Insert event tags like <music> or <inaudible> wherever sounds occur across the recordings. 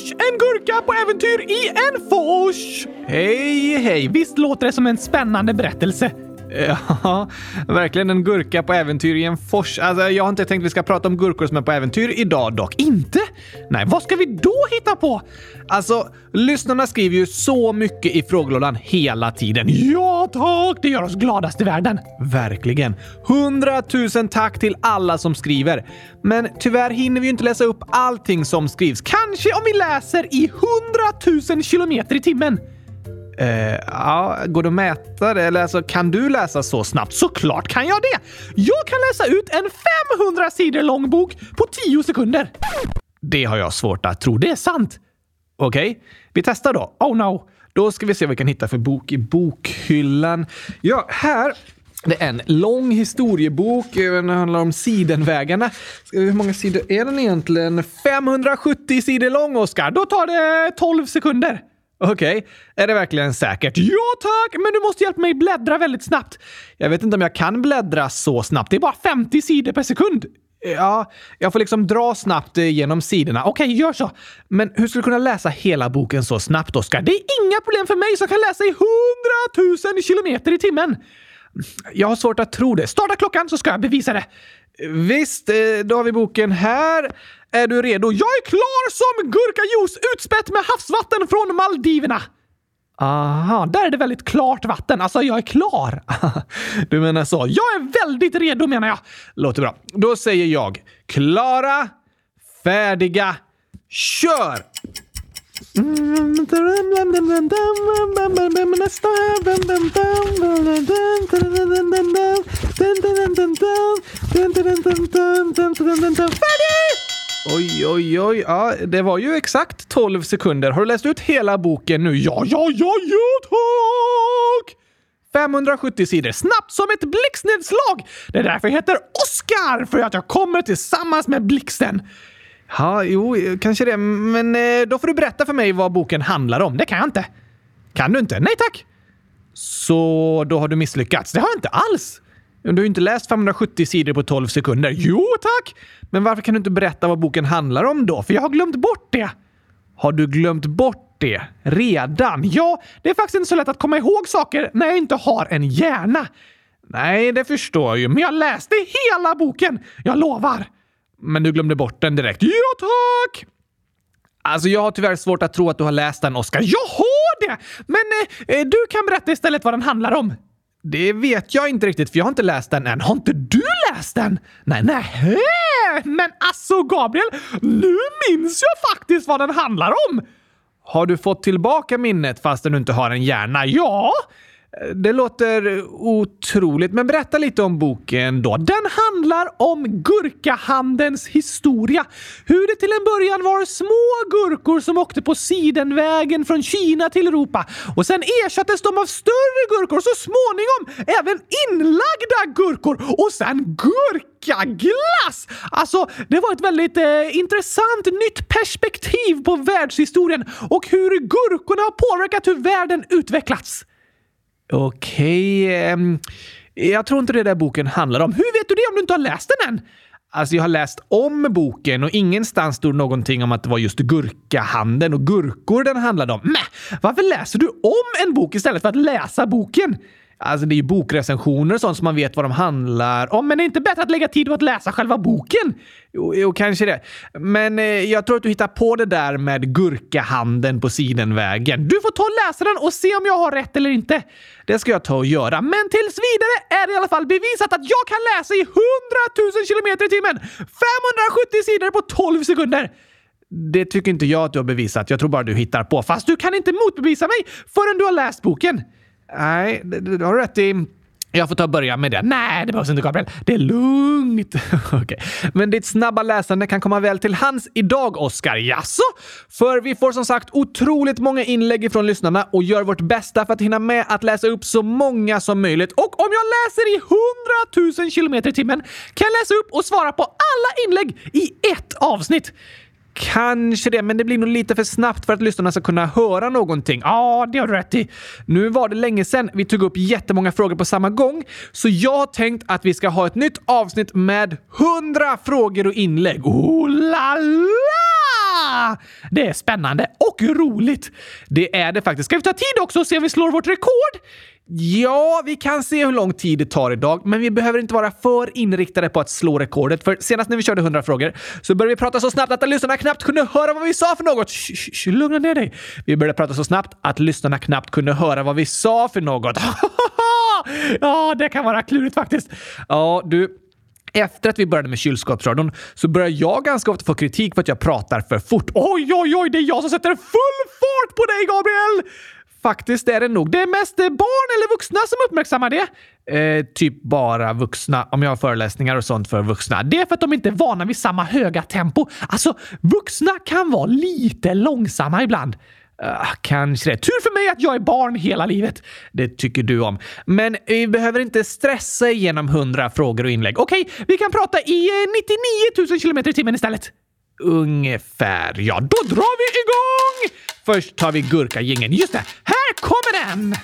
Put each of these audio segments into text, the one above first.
fors! En gurka på äventyr i en fors! Hej, hej! Visst låter det som en spännande berättelse? Ja, <laughs> verkligen en gurka på äventyr i en fors. Alltså, jag har inte tänkt att vi ska prata om gurkor som är på äventyr idag dock. Inte? Nej, vad ska vi då hitta på? Alltså, lyssnarna skriver ju så mycket i frågelådan hela tiden. Ja tack, det gör oss gladast i världen. Verkligen. Hundratusen tack till alla som skriver. Men tyvärr hinner vi ju inte läsa upp allting som skrivs. Kanske om vi läser i hundratusen kilometer i timmen. Eh, ja, går det att mäta det? Eller alltså, kan du läsa så snabbt? Såklart kan jag det! Jag kan läsa ut en 500 sidor lång bok på 10 sekunder. Det har jag svårt att tro. Det är sant. Okej, okay. vi testar då. Oh no. Då ska vi se vad vi kan hitta för bok i bokhyllan. Ja, här det är en lång historiebok. Eh, den handlar om Sidenvägarna. Hur många sidor är den egentligen? 570 sidor lång, Oskar. Då tar det 12 sekunder. Okej, okay. är det verkligen säkert? Ja tack, men du måste hjälpa mig bläddra väldigt snabbt. Jag vet inte om jag kan bläddra så snabbt. Det är bara 50 sidor per sekund. Ja, jag får liksom dra snabbt eh, genom sidorna. Okej, okay, gör så. Men hur ska du kunna läsa hela boken så snabbt, Oskar? Det är inga problem för mig som kan läsa i 100 000 kilometer i timmen. Jag har svårt att tro det. Starta klockan så ska jag bevisa det. Visst, eh, då har vi boken här. Är du redo? Jag är klar som gurkajuice utspätt med havsvatten från Maldiverna! Aha, där är det väldigt klart vatten. Alltså, jag är klar. <laughs> Du menar så. Jag är väldigt redo menar jag. Låter bra. Då säger jag klara, färdiga, kör! Färdig! Oj, oj, oj. Ja, det var ju exakt 12 sekunder. Har du läst ut hela boken nu? Ja, ja, ja, ja, tack! 570 sidor, snabbt som ett blixtnedslag! Det är därför jag heter Oscar, för att jag kommer tillsammans med blixten. Ja, jo, kanske det. Men eh, då får du berätta för mig vad boken handlar om. Det kan jag inte. Kan du inte? Nej tack! Så då har du misslyckats? Det har jag inte alls! Du har ju inte läst 570 sidor på 12 sekunder. Jo tack! Men varför kan du inte berätta vad boken handlar om då? För jag har glömt bort det. Har du glömt bort det? Redan? Ja, det är faktiskt inte så lätt att komma ihåg saker när jag inte har en hjärna. Nej, det förstår jag ju, men jag läste hela boken. Jag lovar. Men du glömde bort den direkt. Ja, tack! Alltså, jag har tyvärr svårt att tro att du har läst den, Oskar. Jag har det! Men eh, eh du kan berätta istället vad den handlar om. Det vet jag inte riktigt, för jag har inte läst den än. Har inte du läst den? Nej, nej. Men alltså, Gabriel, nu minns jag faktiskt vad den handlar om! Har du fått tillbaka minnet fastän du inte har en hjärna? Ja! Det låter otroligt, men berätta lite om boken då. Den handlar om gurkahandelns historia. Hur det till en början var små gurkor som åkte på sidenvägen från Kina till Europa och sen ersattes de av större gurkor så småningom även inlagda gurkor och sen gurkaglass! Alltså, det var ett väldigt eh, intressant nytt perspektiv på världshistorien och hur gurkorna har påverkat hur världen utvecklats. Okej, okay, jag tror inte det där boken handlar om. Hur vet du det om du inte har läst den än? Alltså, jag har läst om boken och ingenstans stod någonting om att det var just gurkahandeln och gurkor den handlade om. Mäh, varför läser du om en bok istället för att läsa boken? Alltså det är ju bokrecensioner och sånt som man vet vad de handlar om. Men det är inte bättre att lägga tid på att läsa själva boken? Jo, jo kanske det. Men eh, jag tror att du hittar på det där med gurkahanden på Sidenvägen. Du får ta och läsa den och se om jag har rätt eller inte. Det ska jag ta och göra. Men tills vidare är det i alla fall bevisat att jag kan läsa i 100 000 kilometer i timmen! 570 sidor på 12 sekunder! Det tycker inte jag att du har bevisat. Jag tror bara du hittar på. Fast du kan inte motbevisa mig förrän du har läst boken. Nej, det, det har du rätt i. Jag får ta och börja med det. Nej, det behövs inte Gabriel. Det är lugnt. <laughs> okay. Men ditt snabba läsande kan komma väl till hands idag, Oskar. Jaså? För vi får som sagt otroligt många inlägg från lyssnarna och gör vårt bästa för att hinna med att läsa upp så många som möjligt. Och om jag läser i 100 000 kilometer i timmen kan jag läsa upp och svara på alla inlägg i ett avsnitt. Kanske det, men det blir nog lite för snabbt för att lyssnarna ska kunna höra någonting. Ja, det har du rätt i. Nu var det länge sedan vi tog upp jättemånga frågor på samma gång, så jag har tänkt att vi ska ha ett nytt avsnitt med hundra frågor och inlägg. Oh la la! Ah, det är spännande och roligt. Det är det faktiskt. Ska vi ta tid också och se om vi slår vårt rekord? Ja, vi kan se hur lång tid det tar idag, men vi behöver inte vara för inriktade på att slå rekordet. För senast när vi körde 100 frågor så började vi prata så snabbt att lyssnarna knappt kunde höra vad vi sa för något. Shh, shh, lugna ner dig. Vi började prata så snabbt att lyssnarna knappt kunde höra vad vi sa för något. <laughs> ja, det kan vara klurigt faktiskt. Ja, du. Efter att vi började med kylskåpsradion så börjar jag ganska ofta få kritik för att jag pratar för fort. Oj, oj, oj, det är jag som sätter full fart på dig, Gabriel! Faktiskt är det nog. Det är mest barn eller vuxna som uppmärksammar det. Eh, typ bara vuxna, om jag har föreläsningar och sånt för vuxna. Det är för att de inte är vana vid samma höga tempo. Alltså, vuxna kan vara lite långsamma ibland. Uh, kanske det. Tur för mig att jag är barn hela livet. Det tycker du om. Men vi behöver inte stressa igenom hundra frågor och inlägg. Okej, okay, vi kan prata i eh, 99 000 kilometer i timmen istället. Ungefär. Ja, då drar vi igång! Först tar vi gurkagingen. Just det, här kommer den!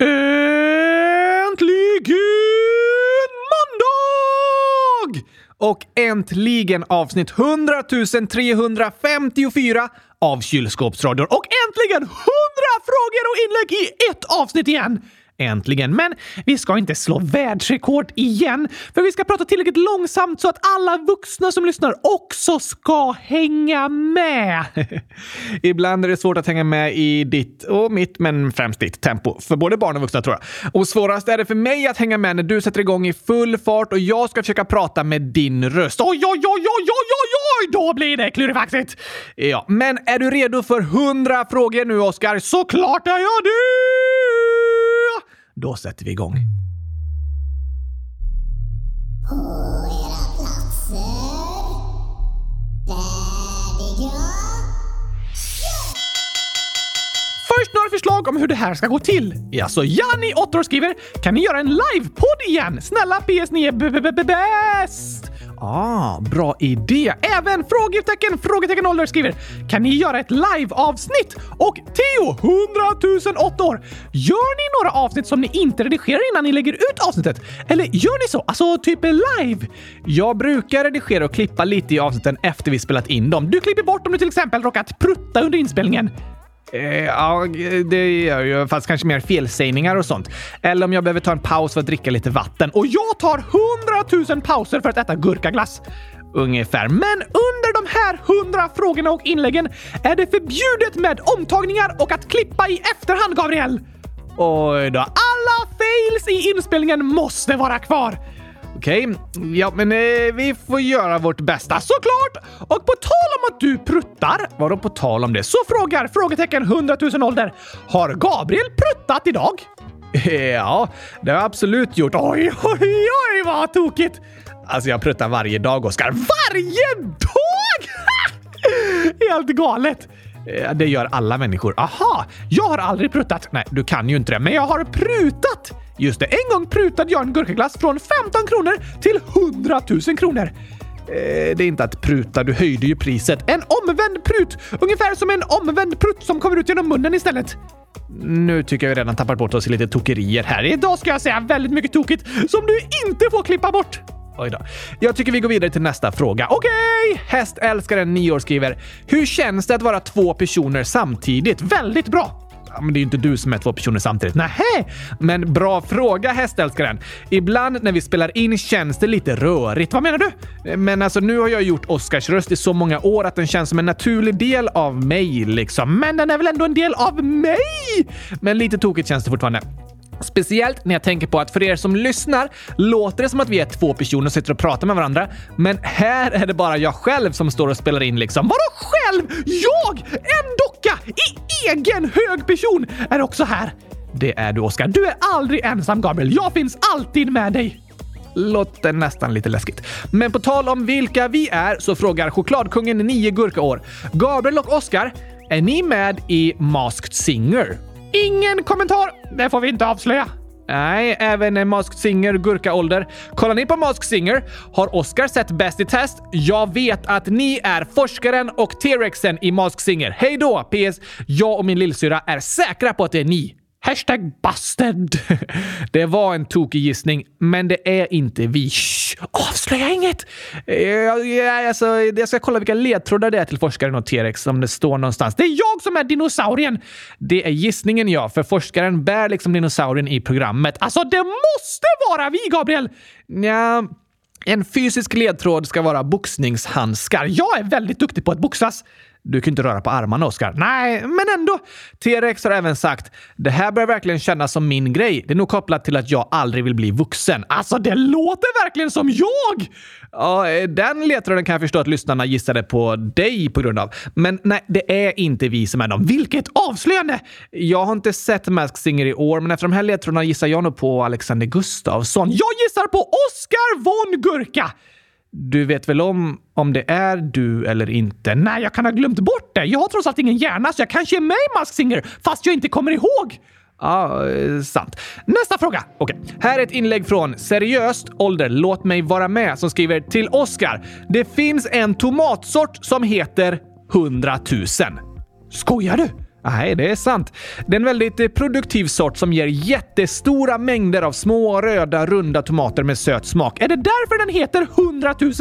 Äntligen måndag! och äntligen avsnitt 100 354 av Kylskåpsradion och äntligen 100 frågor och inlägg i ett avsnitt igen! Äntligen! Men vi ska inte slå världsrekord igen, för vi ska prata tillräckligt långsamt så att alla vuxna som lyssnar också ska hänga med. <laughs> Ibland är det svårt att hänga med i ditt och mitt, men främst ditt tempo. För både barn och vuxna tror jag. Och svårast är det för mig att hänga med när du sätter igång i full fart och jag ska försöka prata med din röst. Oj, oj, oj, oj, oj, oj, oj! Då blir det klurifaxigt! Ja, men är du redo för hundra frågor nu, Oskar? Såklart är jag det! Då sätter vi igång. På era platser. Färdiga. Först några förslag om hur det här ska gå till. Alltså, Janni, 8 år, skriver “Kan ni göra en livepodd igen? Snälla PS, ni är bäst!” Ah, bra idé! Även frågetecken frågetecken ålder skriver “Kan ni göra ett live-avsnitt?” Och Theo, 100 008 år. Gör ni några avsnitt som ni inte redigerar innan ni lägger ut avsnittet? Eller gör ni så? Alltså typ live? Jag brukar redigera och klippa lite i avsnitten efter vi spelat in dem. Du klipper bort om du till exempel råkat prutta under inspelningen. Eh, ja, det gör ju. Fast kanske mer felsägningar och sånt. Eller om jag behöver ta en paus för att dricka lite vatten. Och jag tar hundratusen pauser för att äta gurkaglass. Ungefär. Men under de här hundra frågorna och inläggen är det förbjudet med omtagningar och att klippa i efterhand, Gabriel. Oj då. Alla fails i inspelningen måste vara kvar. Okej, okay. ja men eh, vi får göra vårt bästa såklart! Och på tal om att du pruttar, vadå på tal om det, så frågar frågetecken 100 000 ålder. Har Gabriel pruttat idag? <laughs> Ja, det har jag absolut gjort. Oj, oj, oj vad tokigt! Alltså jag pruttar varje dag, Oskar. Varje dag! <laughs> Helt galet! Eh, det gör alla människor. Aha! Jag har aldrig pruttat. Nej, du kan ju inte det, men jag har prutat! Just det, en gång prutade jag en gurkaglass från 15 kronor till 100 000 kronor. Eh, det är inte att pruta, du höjde ju priset. En omvänd prut! Ungefär som en omvänd prutt som kommer ut genom munnen istället. Nu tycker jag vi redan tappat bort oss i lite tokerier här. Idag ska jag säga väldigt mycket tokigt som du inte får klippa bort. Oj då. Jag tycker vi går vidare till nästa fråga. Okej! Okay. Hästälskaren 9 år skriver. Hur känns det att vara två personer samtidigt? Väldigt bra! Ja, men det är ju inte du som är två personer samtidigt. Nähä! Men bra fråga hästälskaren. Ibland när vi spelar in känns det lite rörigt. Vad menar du? Men alltså nu har jag gjort Oscars röst i så många år att den känns som en naturlig del av mig liksom. Men den är väl ändå en del av mig? Men lite tokigt känns det fortfarande. Speciellt när jag tänker på att för er som lyssnar låter det som att vi är två personer som sitter och pratar med varandra. Men här är det bara jag själv som står och spelar in liksom. Vadå själv? Jag! En docka i egen hög person är också här. Det är du, Oskar. Du är aldrig ensam, Gabriel. Jag finns alltid med dig. låter nästan lite läskigt. Men på tal om vilka vi är så frågar chokladkungen 9 gurkaår. Gabriel och Oscar, är ni med i Masked Singer? Ingen kommentar! Det får vi inte avslöja. Nej, även Masked Singer gurkaålder. Kollar ni på Masked Singer? Har Oscar sett Bäst i test? Jag vet att ni är forskaren och T-rexen i Masked Singer. Hej då! PS. Jag och min lillsyra är säkra på att det är ni. Hashtag busted. <laughs> Det var en tokig gissning, men det är inte vi. Shh, avslöja inget! Jag, jag, alltså, jag ska kolla vilka ledtrådar det är till forskaren och T-rex om det står någonstans. Det är jag som är dinosaurien! Det är gissningen ja, för forskaren bär liksom dinosaurien i programmet. Alltså, det måste vara vi, Gabriel! Ja, en fysisk ledtråd ska vara boxningshandskar. Jag är väldigt duktig på att boxas. Du kan inte röra på armarna, Oskar. Nej, men ändå. T-rex har även sagt “Det här börjar verkligen kännas som min grej. Det är nog kopplat till att jag aldrig vill bli vuxen.” Alltså, det låter verkligen som jag! Ja, eh, den ledtråden kan jag förstå att lyssnarna gissade på dig på grund av. Men nej, det är inte vi som är dem. Vilket avslöjande! Jag har inte sett Mask Singer i år, men efter de här ledtrådarna gissar jag nog på Alexander Gustafsson. Jag gissar på Oscar von Gurka! Du vet väl om om det är du eller inte? Nej, jag kan ha glömt bort det. Jag har trots allt ingen hjärna, så jag kanske är med i Mask Singer, fast jag inte kommer ihåg. Ja, ah, sant. Nästa fråga. Okej, okay. här är ett inlägg från Seriöst ålder Låt mig vara med som skriver till Oskar. Det finns en tomatsort som heter 100 000. Skojar du? Nej, det är sant. Det är en väldigt eh, produktiv sort som ger jättestora mängder av små röda runda tomater med söt smak. Är det därför den heter 100 000?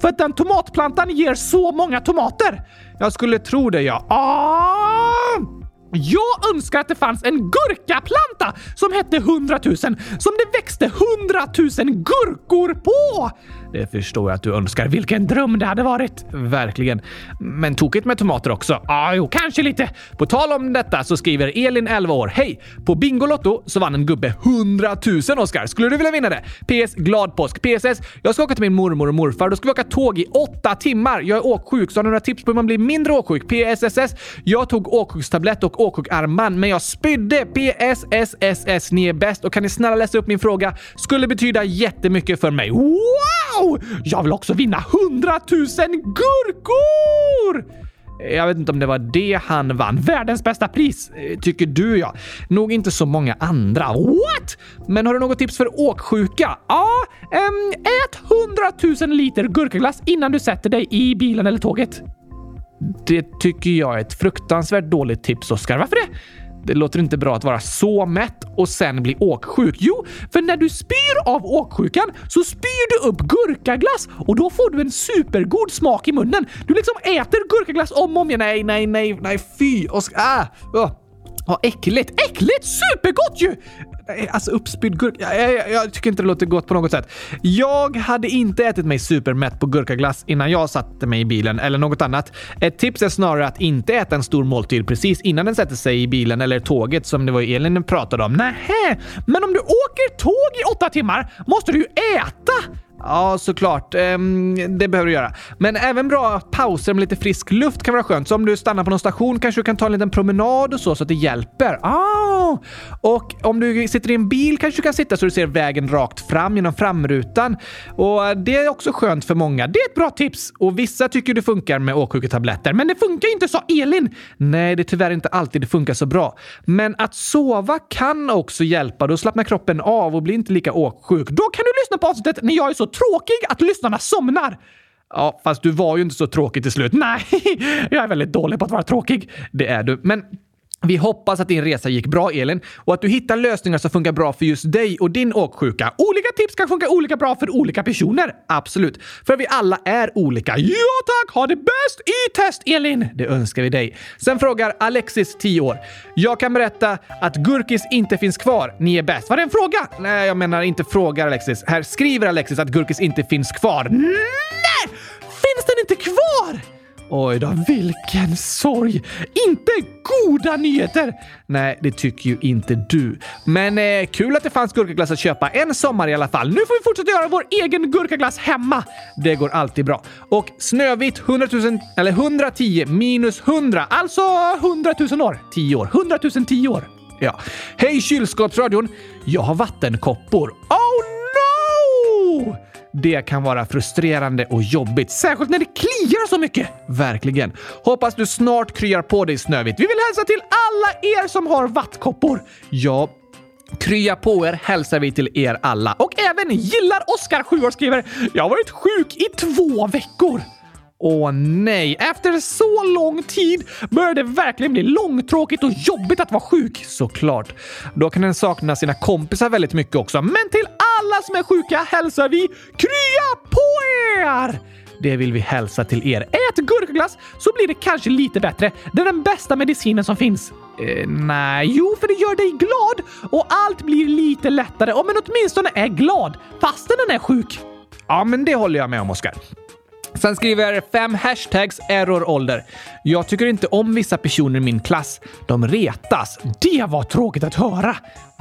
För att den tomatplantan ger så många tomater? Jag skulle tro det, ja. Ah! Jag önskar att det fanns en gurkaplanta som hette 100 000 som det växte 100 000 gurkor på! Det förstår jag att du önskar. Vilken dröm det hade varit! Verkligen. Men tokigt med tomater också. Ja, jo, kanske lite. På tal om detta så skriver Elin, 11 år. Hej! På Bingolotto så vann en gubbe 100 000 Oskar. Skulle du vilja vinna det? PS. Glad påsk. PSS. Jag ska åka till min mormor och morfar. Då ska vi åka tåg i åtta timmar. Jag är åksjuk, så har du några tips på hur man blir mindre åksjuk? PSSS. Jag tog åksjukstablett och åksjukarmband, men jag spydde. PSSSS. Ni är bäst och kan ni snälla läsa upp min fråga? Skulle betyda jättemycket för mig. Wow! Jag vill också vinna 100 000 gurkor! Jag vet inte om det var det han vann. Världens bästa pris, eh, tycker du ja. Nog inte så många andra. What? Men har du något tips för åksjuka? Ja, äm, ät 100 000 liter gurkaglass innan du sätter dig i bilen eller tåget. Det tycker jag är ett fruktansvärt dåligt tips, Oskar. Varför det? Det låter inte bra att vara så mätt och sen bli åksjuk. Jo, för när du spyr av åksjukan så spyr du upp gurkaglass och då får du en supergod smak i munnen. Du liksom äter gurkaglass om och om igen. Nej, nej, nej, nej, fy! Och, ah, oh. Ja, äckligt! Äckligt! Supergott ju! Alltså uppspydd gurka. Jag, jag, jag, tycker inte det låter gott på något sätt. Jag hade inte ätit mig supermätt på gurkaglass innan jag satte mig i bilen eller något annat. Ett tips är snarare att inte äta en stor måltid precis innan den sätter sig i bilen eller tåget som det var Elin pratade om. Nähä, men om du åker tåg i åtta timmar måste du ju äta! Ja, såklart. Ehm, det behöver du göra. Men även bra pauser med lite frisk luft kan vara skönt. Så om du stannar på någon station kanske du kan ta en liten promenad och så, så att det hjälper. Ah! Och om du sitter i en bil kanske du kan sitta så du ser vägen rakt fram genom framrutan. Och eh, det är också skönt för många. Det är ett bra tips! Och vissa tycker det funkar med åksjuketabletter, men det funkar inte, sa Elin! Nej, det är tyvärr inte alltid det funkar så bra. Men att sova kan också hjälpa. Då slappnar kroppen av och blir inte lika åksjuk. Då kan du lyssna på avsnittet när jag är så tråkig att lyssnarna somnar. Ja, fast du var ju inte så tråkig till slut. Nej, <laughs> jag är väldigt dålig på att vara tråkig. Det är du. Men vi hoppas att din resa gick bra, Elin, och att du hittar lösningar som funkar bra för just dig och din åksjuka. Olika tips kan funka olika bra för olika personer. Absolut. För vi alla är olika. Ja tack! Ha det bäst i test, Elin! Det önskar vi dig. Sen frågar Alexis, 10 år. Jag kan berätta att Gurkis inte finns kvar. Ni är bäst. Var det en fråga? Nej, jag menar inte frågar Alexis. Här skriver Alexis att Gurkis inte finns kvar. Nej! Finns den inte kvar? Oj då, vilken sorg! Inte goda nyheter! Nej, det tycker ju inte du. Men eh, kul att det fanns gurkaglass att köpa en sommar i alla fall. Nu får vi fortsätta göra vår egen gurkaglass hemma. Det går alltid bra. Och Snövit 100 000, eller 110 minus 100, alltså 100 000 år. 10 år. 100 000 10 år. Ja. Hej kylskåpsradion! Jag har vattenkoppor. Oh no! Det kan vara frustrerande och jobbigt, särskilt när det kliar så mycket. Verkligen. Hoppas du snart kryar på dig Snövit. Vi vill hälsa till alla er som har vattkoppor. Ja, Krya på er hälsar vi till er alla. Och även gillar Oskar, 7 år, skriver “Jag har varit sjuk i två veckor”. Åh nej, efter så lång tid börjar det verkligen bli långtråkigt och jobbigt att vara sjuk. Såklart. Då kan en sakna sina kompisar väldigt mycket också. Men till alla som är sjuka hälsar vi krya på er! Det vill vi hälsa till er. Ät gurkaglass så blir det kanske lite bättre. Det är den bästa medicinen som finns. Eh, nej, jo, för det gör dig glad och allt blir lite lättare om man åtminstone är glad fastän den är sjuk. Ja, men det håller jag med om, Oskar. Sen skriver fem hashtags errorålder. Jag tycker inte om vissa personer i min klass. De retas. Det var tråkigt att höra.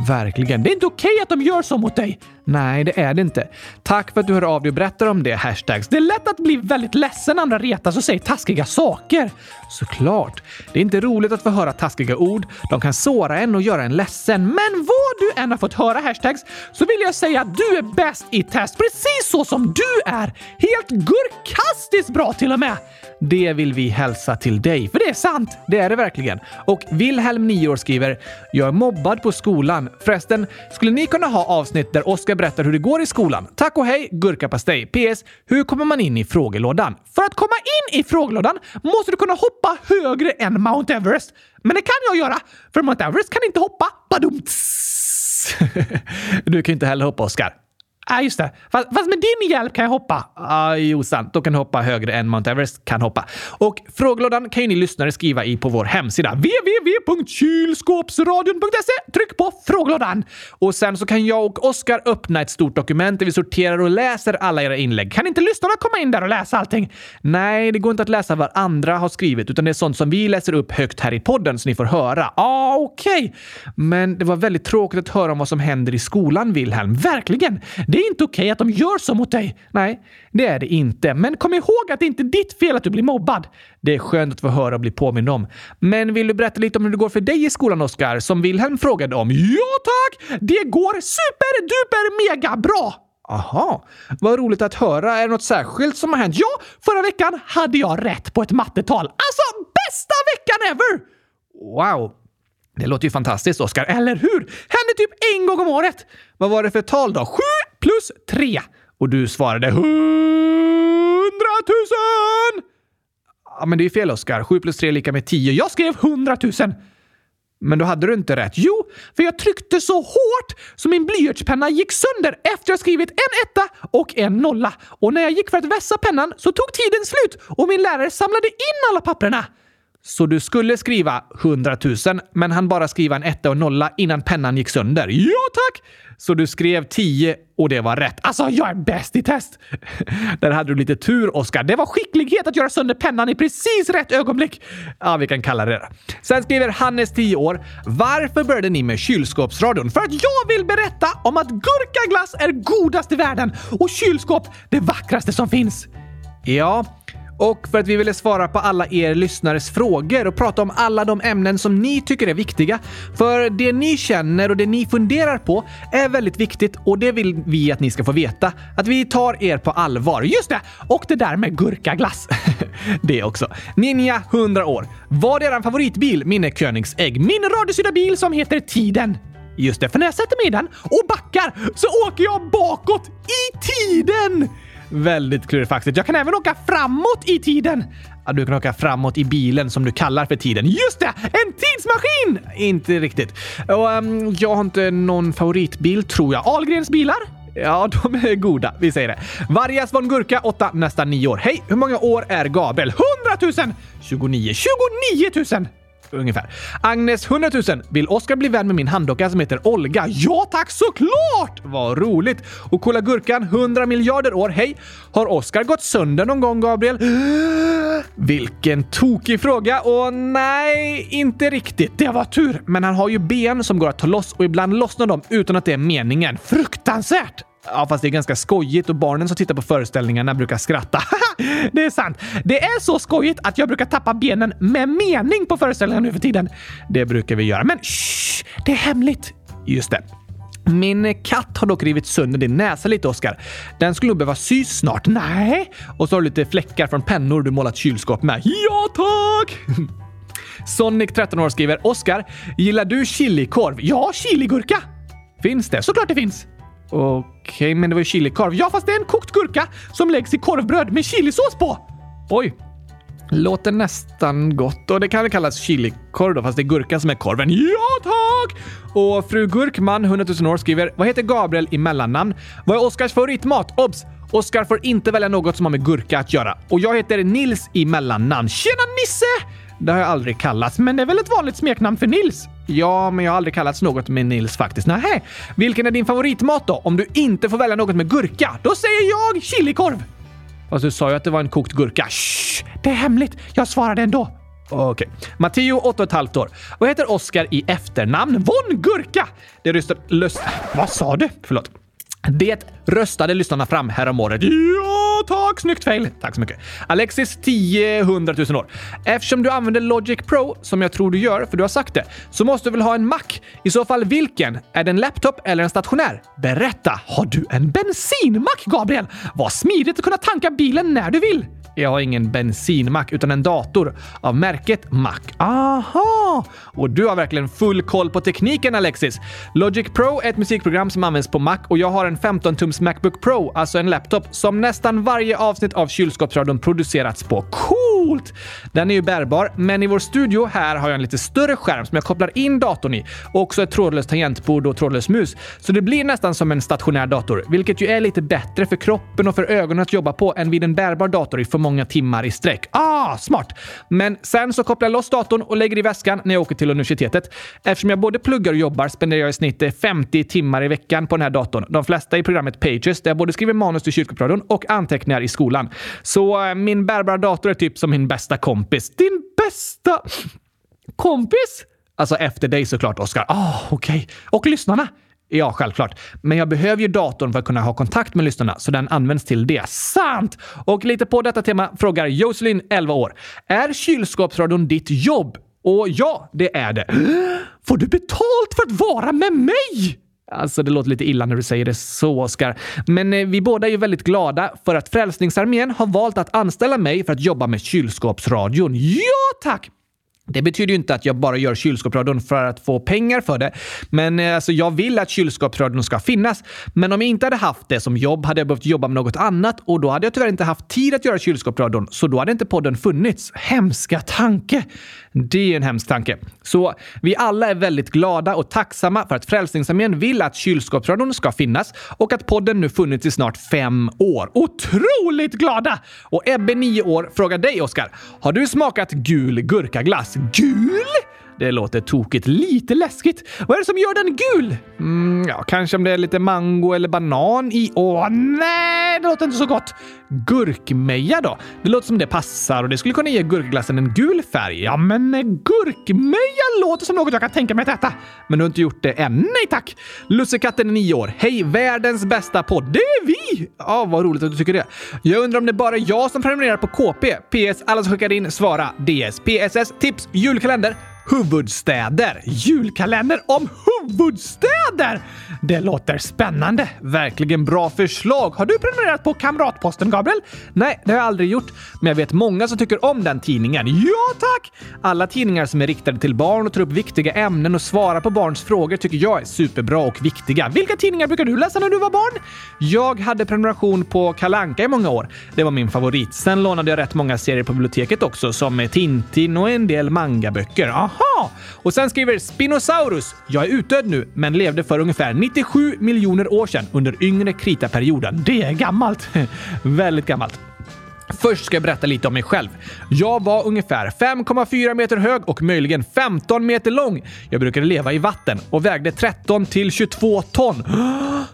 Verkligen. Det är inte okej att de gör så mot dig. Nej, det är det inte. Tack för att du hör av dig och berättar om det. Hashtags. Det är lätt att bli väldigt ledsen när andra retas och säger taskiga saker. Såklart. Det är inte roligt att få höra taskiga ord. De kan såra en och göra en ledsen. Men vad du än har fått höra hashtags så vill jag säga att du är bäst i test. Precis så som du är. Helt gurkastiskt bra till och med. Det vill vi hälsa till dig, för det är sant. Det är det verkligen. Och Wilhelm, 9 år, skriver “Jag är mobbad på skolan. Förresten, skulle ni kunna ha avsnitt där Oskar berättar hur det går i skolan? Tack och hej, gurkapastej. PS. Hur kommer man in i frågelådan? För att komma in i frågelådan måste du kunna hoppa högre än Mount Everest. Men det kan jag göra, för Mount Everest kan inte hoppa. Badumts! <laughs> du kan inte heller hoppa, Oskar. Ja, ah, just det. Fast, fast, med din hjälp kan jag hoppa. Ja, ah, jo sant. Då kan du hoppa högre än Mount Everest kan hoppa. Och frågelådan kan ju ni lyssnare skriva i på vår hemsida www.kylskåpsradion.se. Tryck på frågelådan! Och sen så kan jag och Oskar öppna ett stort dokument där vi sorterar och läser alla era inlägg. Kan inte lyssnarna komma in där och läsa allting? Nej, det går inte att läsa vad andra har skrivit, utan det är sånt som vi läser upp högt här i podden så ni får höra. Ah, okej. Okay. Men det var väldigt tråkigt att höra om vad som händer i skolan, Wilhelm. Verkligen! Det är inte okej okay att de gör så mot dig. Nej, det är det inte. Men kom ihåg att det inte är ditt fel att du blir mobbad. Det är skönt att få höra och bli påmind om. Men vill du berätta lite om hur det går för dig i skolan, Oskar? Som Wilhelm frågade om. Ja, tack! Det går superduper mega bra! Aha, vad roligt att höra. Är det något särskilt som har hänt? Ja, förra veckan hade jag rätt på ett mattetal. Alltså bästa veckan ever! Wow, det låter ju fantastiskt, Oskar. Eller hur? Händer typ en gång om året. Vad var det för tal då? Sju plus tre. Och du svarade hundratusen! Ja, men det är ju fel, Oskar. Sju plus tre är lika med tio. Jag skrev hundratusen. Men då hade du inte rätt. Jo, för jag tryckte så hårt så min blyertspenna gick sönder efter jag skrivit en etta och en nolla. Och när jag gick för att vässa pennan så tog tiden slut och min lärare samlade in alla papperna. Så du skulle skriva 100 000, men han bara skriva en etta och nolla innan pennan gick sönder. Ja, tack! Så du skrev 10 och det var rätt. Alltså, jag är bäst i test! <laughs> Där hade du lite tur, Oskar. Det var skicklighet att göra sönder pennan i precis rätt ögonblick. Ja, vi kan kalla det det. Sen skriver Hannes, 10 år. Varför började ni med kylskåpsradion? För att jag vill berätta om att gurkaglass är godast i världen och kylskåp det vackraste som finns. Ja, och för att vi ville svara på alla er lyssnares frågor och prata om alla de ämnen som ni tycker är viktiga. För det ni känner och det ni funderar på är väldigt viktigt och det vill vi att ni ska få veta. Att vi tar er på allvar. Just det! Och det där med gurkaglass. <laughs> det också. Ninja 100 år. Vad är er favoritbil? Min är Königsegg. Min radiosydda bil som heter Tiden. Just det, för när jag sätter mig i den och backar så åker jag bakåt i tiden! Väldigt klurifaxigt. Jag kan även åka framåt i tiden. Ja, du kan åka framåt i bilen som du kallar för tiden. Just det! En tidsmaskin! Inte riktigt. Och, um, jag har inte någon favoritbil, tror jag. Ahlgrens bilar? Ja, de är goda. Vi säger det. Vargas von Gurka, 8, nästan 9 år. Hej! Hur många år är Gabriel? 100 000! 29. 29 000! Ungefär. Agnes 100 000. Vill Oskar bli vän med min handdocka som heter Olga? Ja tack, såklart! Vad roligt! Och Kolla Gurkan 100 miljarder år. Hej! Har Oskar gått sönder någon gång, Gabriel? <gasps> Vilken tokig fråga och nej, inte riktigt. Det var tur. Men han har ju ben som går att ta loss och ibland lossnar de utan att det är meningen. Fruktansvärt! Ja, fast det är ganska skojigt och barnen som tittar på föreställningarna brukar skratta. <laughs> det är sant. Det är så skojigt att jag brukar tappa benen med mening på föreställningarna nu för tiden. Det brukar vi göra. Men shh, det är hemligt. Just det. Min katt har dock rivit sönder din näsa lite, Oskar. Den skulle nog behöva sys snart. Nej! Och så har du lite fläckar från pennor du målat kylskåp med. Ja, tack! <laughs> Sonic, 13 år, skriver Oskar, gillar du chilikorv? Ja, chiligurka! Finns det? Såklart det finns! Okej, okay, men det var ju chilikorv. Ja, fast det är en kokt gurka som läggs i korvbröd med chilisås på! Oj, Låter nästan gott och det kan väl kallas chilikorv då, fast det är gurka som är korven. Ja tack! Och fru Gurkman, 100 000 år, skriver “Vad heter Gabriel i mellannamn? Vad är Oskars favoritmat? Obs! Oskar får inte välja något som har med gurka att göra. Och jag heter Nils i mellannamn. Tjena Nisse! Det har jag aldrig kallats, men det är väl ett vanligt smeknamn för Nils? Ja, men jag har aldrig kallats något med Nils faktiskt. Nähä. Vilken är din favoritmat då? Om du inte får välja något med gurka? Då säger jag chilikorv! Fast du sa ju att det var en kokt gurka. Shh, det är hemligt. Jag svarade ändå. Okej. Okay. Matteo, 8,5 år. Vad heter Oskar i efternamn? Von Gurka! Det röstar... Löst... Vad sa du? Förlåt. Det röstade lyssnarna fram häromåret. Ja, tack! Snyggt fail! Tack så mycket. Alexis, 10 000 år. Eftersom du använder Logic Pro, som jag tror du gör, för du har sagt det, så måste du väl ha en Mac? I så fall vilken? Är det en laptop eller en stationär? Berätta! Har du en bensinmack, Gabriel? Vad smidigt att kunna tanka bilen när du vill! Jag har ingen bensinmack utan en dator av märket Mac. Aha! Och du har verkligen full koll på tekniken Alexis. Logic Pro är ett musikprogram som används på Mac och jag har en 15-tums Macbook Pro, alltså en laptop som nästan varje avsnitt av Kylskåpsradion producerats på. Coolt! Den är ju bärbar, men i vår studio här har jag en lite större skärm som jag kopplar in datorn i och också ett trådlöst tangentbord och trådlös mus. Så det blir nästan som en stationär dator, vilket ju är lite bättre för kroppen och för ögonen att jobba på än vid en bärbar dator i för många timmar i sträck. Ah, smart! Men sen så kopplar jag loss datorn och lägger i väskan när jag åker till universitetet. Eftersom jag både pluggar och jobbar spenderar jag i snitt eh, 50 timmar i veckan på den här datorn. De flesta i programmet Pages där jag både skriver manus till kyrkopradion och anteckningar i skolan. Så eh, min bärbara dator är typ som min bästa kompis. Din bästa kompis? Alltså efter dig såklart, Oskar. Ah, okej. Okay. Och lyssnarna? Ja, självklart. Men jag behöver ju datorn för att kunna ha kontakt med lyssnarna, så den används till det. Sant! Och lite på detta tema frågar Jocelyn, 11 år. Är kylskåpsradion ditt jobb? Och ja, det är det. <gasps> Får du betalt för att vara med mig? Alltså, det låter lite illa när du säger det så, Oskar. Men eh, vi båda är ju väldigt glada för att Frälsningsarmén har valt att anställa mig för att jobba med kylskåpsradion. Ja, tack! Det betyder ju inte att jag bara gör kylskåpsradion för att få pengar för det. Men eh, alltså, jag vill att kylskåpsradion ska finnas. Men om jag inte hade haft det som jobb hade jag behövt jobba med något annat och då hade jag tyvärr inte haft tid att göra kylskåpsradion. Så då hade inte podden funnits. Hemska tanke! Det är en hemsk tanke. Så vi alla är väldigt glada och tacksamma för att Frälsningsarmén vill att kylskåpsradion ska finnas och att podden nu funnits i snart fem år. Otroligt glada! Och Ebbe, 9 år, frågar dig, Oskar. Har du smakat gul gurkaglass? Gul? Det låter tokigt. Lite läskigt. Vad är det som gör den gul? Mm, ja, kanske om det är lite mango eller banan i. Åh, nej! Det låter inte så gott. Gurkmeja då? Det låter som det passar och det skulle kunna ge gurkglassen en gul färg. Ja, men gurkmeja låter som något jag kan tänka mig att äta. Men du har inte gjort det än. Nej tack! Lussekatten är nio år. Hej, världens bästa podd. Det är vi! Ja, vad roligt att du tycker det. Jag undrar om det är bara jag som prenumererar på KP. PS. Alla som skickar in, svara. DS. PSS. Tips. Julkalender huvudstäder. Julkalender om huvudstäder! Det låter spännande. Verkligen bra förslag. Har du prenumererat på Kamratposten, Gabriel? Nej, det har jag aldrig gjort. Men jag vet många som tycker om den tidningen. Ja, tack! Alla tidningar som är riktade till barn och tar upp viktiga ämnen och svarar på barns frågor tycker jag är superbra och viktiga. Vilka tidningar brukar du läsa när du var barn? Jag hade prenumeration på Kalanka i många år. Det var min favorit. Sen lånade jag rätt många serier på biblioteket också, som Tintin och en del mangaböcker. Aha. Jaha! Och sen skriver Spinosaurus. Jag är utdöd nu, men levde för ungefär 97 miljoner år sedan under yngre kritaperioden. Det är gammalt. <laughs> Väldigt gammalt. Först ska jag berätta lite om mig själv. Jag var ungefär 5,4 meter hög och möjligen 15 meter lång. Jag brukade leva i vatten och vägde 13 till 22 ton.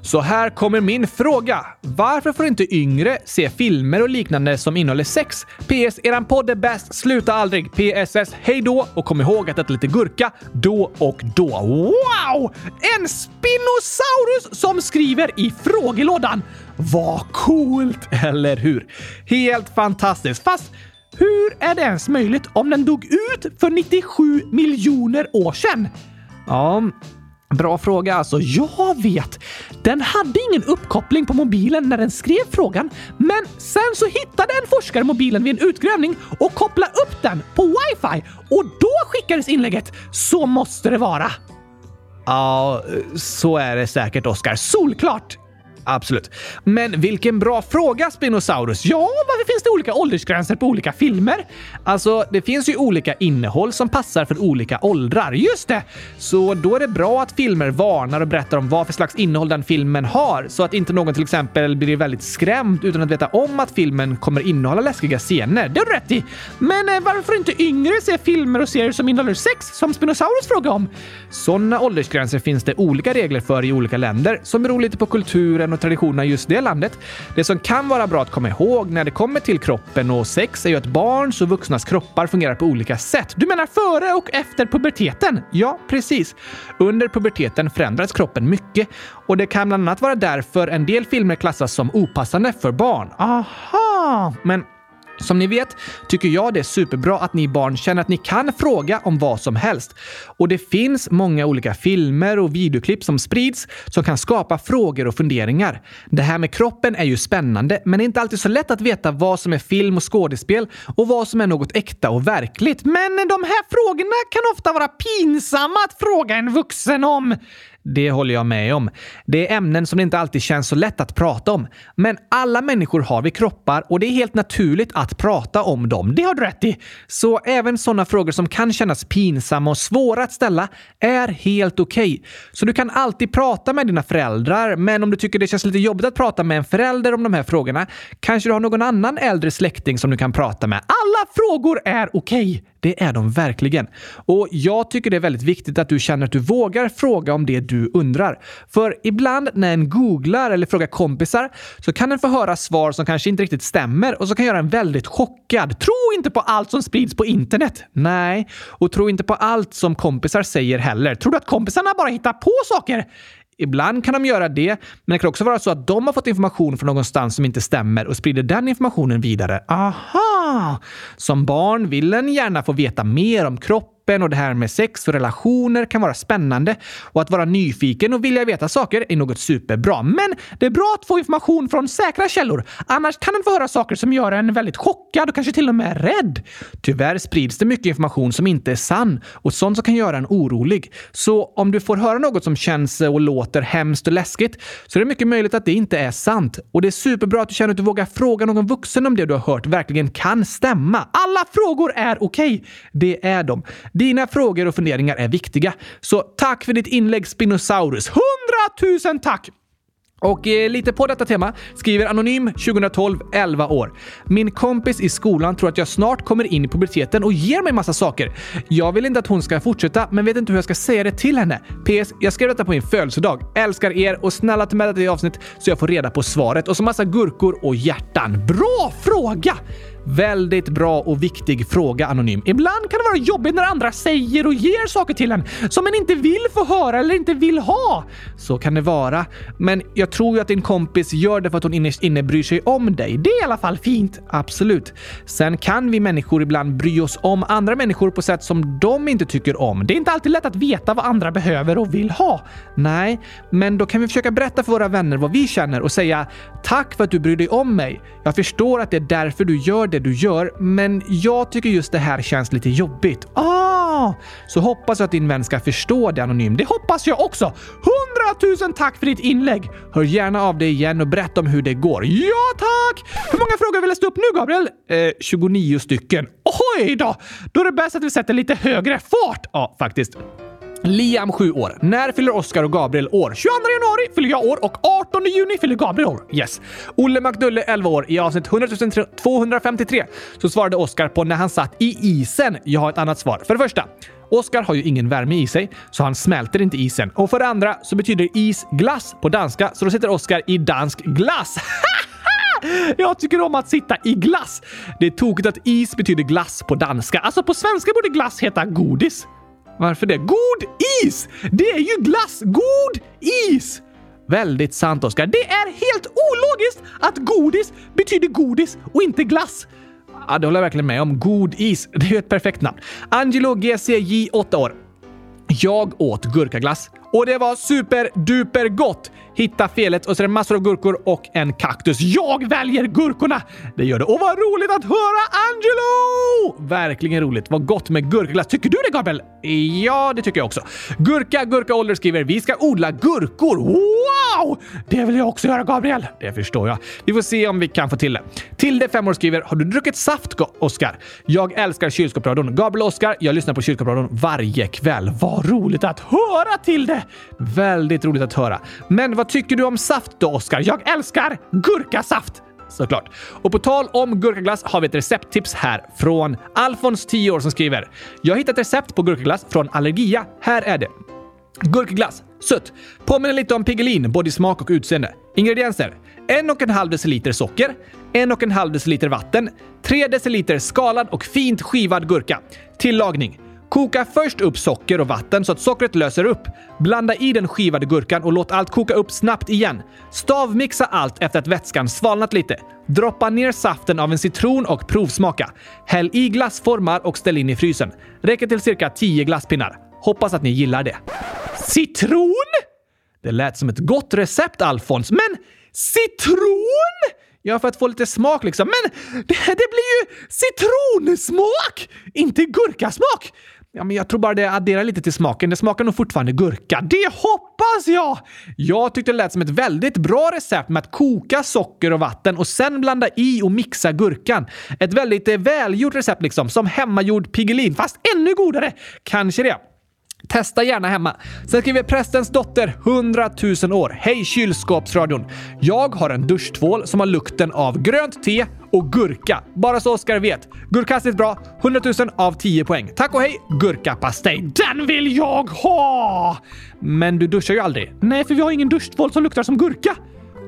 Så här kommer min fråga. Varför får inte yngre se filmer och liknande som innehåller sex? PS. Eran podd är bäst. Sluta aldrig. PSS. Hej då och kom ihåg att äta lite gurka då och då. Wow! En Spinosaurus som skriver i frågelådan. Vad coolt, <laughs> eller hur? Helt fantastiskt. Fast hur är det ens möjligt om den dog ut för 97 miljoner år sedan? Ja, Bra fråga alltså. Jag vet! Den hade ingen uppkoppling på mobilen när den skrev frågan, men sen så hittade en forskare mobilen vid en utgrävning och kopplade upp den på wifi och då skickades inlägget. Så måste det vara. Ja, så är det säkert, Oskar. Solklart! Absolut. Men vilken bra fråga, Spinosaurus! Ja, varför finns det olika åldersgränser på olika filmer? Alltså, det finns ju olika innehåll som passar för olika åldrar. Just det! Så då är det bra att filmer varnar och berättar om vad för slags innehåll den filmen har, så att inte någon till exempel blir väldigt skrämd utan att veta om att filmen kommer innehålla läskiga scener. Det har du rätt i. Men eh, varför får inte yngre se filmer och serier som innehåller sex, som Spinosaurus frågade om? Sådana åldersgränser finns det olika regler för i olika länder som beror lite på kulturen och traditionerna i just det landet. Det som kan vara bra att komma ihåg när det kommer till kroppen och sex är ju att barns och vuxnas kroppar fungerar på olika sätt. Du menar före och efter puberteten? Ja, precis. Under puberteten förändras kroppen mycket och det kan bland annat vara därför en del filmer klassas som opassande för barn. Aha! Men som ni vet tycker jag det är superbra att ni barn känner att ni kan fråga om vad som helst. Och det finns många olika filmer och videoklipp som sprids som kan skapa frågor och funderingar. Det här med kroppen är ju spännande, men det är inte alltid så lätt att veta vad som är film och skådespel och vad som är något äkta och verkligt. Men de här frågorna kan ofta vara pinsamma att fråga en vuxen om. Det håller jag med om. Det är ämnen som det inte alltid känns så lätt att prata om. Men alla människor har vi kroppar och det är helt naturligt att prata om dem. Det har du rätt i. Så även sådana frågor som kan kännas pinsamma och svåra att ställa är helt okej. Okay. Så du kan alltid prata med dina föräldrar, men om du tycker det känns lite jobbigt att prata med en förälder om de här frågorna, kanske du har någon annan äldre släkting som du kan prata med. Alla frågor är okej. Okay. Det är de verkligen. Och jag tycker det är väldigt viktigt att du känner att du vågar fråga om det du undrar. För ibland när en googlar eller frågar kompisar så kan en få höra svar som kanske inte riktigt stämmer och som kan göra en väldigt chockad. Tro inte på allt som sprids på internet! Nej, och tro inte på allt som kompisar säger heller. Tror du att kompisarna bara hittar på saker? Ibland kan de göra det, men det kan också vara så att de har fått information från någonstans som inte stämmer och sprider den informationen vidare. Aha! Som barn vill en gärna få veta mer om kropp kroppen och det här med sex och relationer kan vara spännande. Och att vara nyfiken och vilja veta saker är något superbra. Men det är bra att få information från säkra källor. Annars kan en få höra saker som gör en väldigt chockad och kanske till och med rädd. Tyvärr sprids det mycket information som inte är sann och sånt som kan göra en orolig. Så om du får höra något som känns eh, och låter hemskt och läskigt så är det mycket möjligt att det inte är sant. Och det är superbra att du känner att du vågar fråga någon vuxen om det du har hört verkligen kan stämma. Alla frågor är okej. Okay. Det är de. Dina frågor och funderingar är viktiga. Så tack för ditt inlägg Spinosaurus. Hundratusen tack! Och eh, lite på detta tema skriver Anonym 2012, 11 år. Min kompis i skolan tror att jag snart kommer in i puberteten och ger mig massa saker. Jag vill inte att hon ska fortsätta, men vet inte hur jag ska säga det till henne. PS. Jag skrev detta på min födelsedag. Älskar er och snälla ta med detta i avsnitt så jag får reda på svaret. Och så massa gurkor och hjärtan. Bra fråga! Väldigt bra och viktig fråga, Anonym. Ibland kan det vara jobbigt när andra säger och ger saker till en som en inte vill få höra eller inte vill ha. Så kan det vara. Men jag tror ju att din kompis gör det för att hon innerst inne bryr sig om dig. Det är i alla fall fint. Absolut. Sen kan vi människor ibland bry oss om andra människor på sätt som de inte tycker om. Det är inte alltid lätt att veta vad andra behöver och vill ha. Nej, men då kan vi försöka berätta för våra vänner vad vi känner och säga “Tack för att du bryr dig om mig. Jag förstår att det är därför du gör det du gör, men jag tycker just det här känns lite jobbigt. Ah! Så hoppas jag att din vän ska förstå det anonym. Det hoppas jag också! Hundratusen tack för ditt inlägg! Hör gärna av dig igen och berätta om hur det går. Ja, tack! Hur många frågor har vi läst upp nu, Gabriel? Eh, 29 stycken. Oj då! Då är det bäst att vi sätter lite högre fart. Ja, faktiskt. Liam 7 år. När fyller Oscar och Gabriel år? 22 januari fyller jag år och 18 juni fyller Gabriel år. Yes. Olle McDulle 11 år. I avsnitt 100 253 så svarade Oscar på när han satt i isen. Jag har ett annat svar. För det första. Oscar har ju ingen värme i sig, så han smälter inte isen. Och för det andra så betyder is glass på danska, så då sitter Oscar i dansk glass. <laughs> Jag tycker om att sitta i glass. Det är tokigt att is betyder glass på danska. Alltså på svenska borde glass heta godis. Varför det? God is! Det är ju glass! God is! Väldigt sant, Oskar. Det är helt ologiskt att godis betyder godis och inte glass. Ja, det håller jag verkligen med om. God is. Det är ju ett perfekt namn. Angelo GCJ, 8 år. Jag åt gurkaglass och det var superduper gott! Hitta felet och så är det massor av gurkor och en kaktus. Jag väljer gurkorna! Det gör det. Och vad roligt att höra Angelo! Verkligen roligt. Vad gott med gurkaglass. Tycker du det, Gabriel? Ja, det tycker jag också. Gurka Gurka Ålder skriver vi ska odla gurkor. Wow! Det vill jag också göra, Gabriel. Det förstår jag. Vi får se om vi kan få till det. Tilde, 5 år, skriver har du druckit saft, Oskar? Jag älskar kylskåpsradion. Gabriel och Oskar, jag lyssnar på kylskåpsradion varje kväll. Vad roligt att höra Tilde! Väldigt roligt att höra. Men vad tycker du om saft då, Oskar? Jag älskar gurkasaft! Såklart. Och på tal om gurkaglass har vi ett recepttips här från Alfons, 10 år, som skriver “Jag har hittat recept på gurkaglass från Allergia. Här är det. Gurkaglass. Sött. Påminner lite om Piggelin, både i smak och utseende. Ingredienser. En och en halv deciliter socker, en och en halv deciliter vatten, tre deciliter skalad och fint skivad gurka. Tillagning. Koka först upp socker och vatten så att sockret löser upp. Blanda i den skivade gurkan och låt allt koka upp snabbt igen. Stavmixa allt efter att vätskan svalnat lite. Droppa ner saften av en citron och provsmaka. Häll i glassformar och ställ in i frysen. Räcker till cirka 10 glasspinnar. Hoppas att ni gillar det. Citron? Det lät som ett gott recept, Alfons, men citron? Ja, för att få lite smak liksom. Men det, det blir ju citronsmak! Inte gurkasmak! Ja, men jag tror bara det adderar lite till smaken. Det smakar nog fortfarande gurka. Det hoppas jag! Jag tyckte det lät som ett väldigt bra recept med att koka socker och vatten och sen blanda i och mixa gurkan. Ett väldigt eh, välgjort recept liksom, som hemmagjord Piggelin, fast ännu godare. Kanske det. Testa gärna hemma. Sen skriver prästens dotter 100 000 år. Hej kylskåpsradion! Jag har en duschtvål som har lukten av grönt te och gurka. Bara så Oskar vet. Gurkastiskt bra. 100 000 av 10 poäng. Tack och hej! Gurkapastej. Den vill jag ha! Men du duschar ju aldrig. Nej, för vi har ingen duschtvål som luktar som gurka.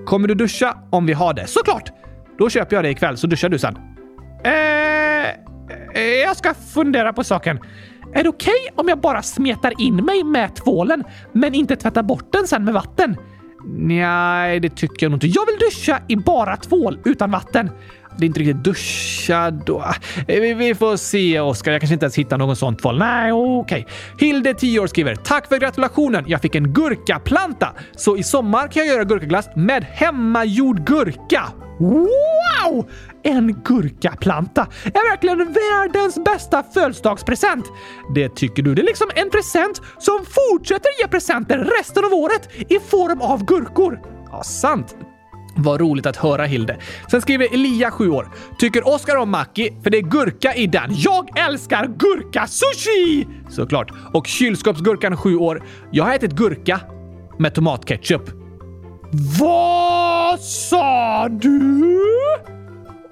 Kommer du duscha om vi har det? Såklart! Då köper jag det ikväll så duschar du sen. Eh, eh jag ska fundera på saken. Är det okej okay om jag bara smetar in mig med tvålen, men inte tvättar bort den sen med vatten? Nej, det tycker jag nog inte. Jag vill duscha i bara tvål utan vatten. Det är inte riktigt duscha då. Eh, vi, vi får se, Oskar. Jag kanske inte ens hittar någon sån tvål. Nej, okej. Okay. Hilde, 10 år, skriver “Tack för gratulationen! Jag fick en gurkaplanta, så i sommar kan jag göra gurkaglass med hemmagjord gurka. Wow! En gurkaplanta är verkligen världens bästa födelsedagspresent. Det tycker du? Det är liksom en present som fortsätter ge presenter resten av året i form av gurkor. Ja, sant. Vad roligt att höra Hilde. Sen skriver Elia, 7 år. Tycker Oskar om Maki för det är gurka i den. Jag älskar gurka-sushi! Såklart. Och kylskåpsgurkan, 7 år. Jag har ätit gurka med tomatketchup. Vad sa du?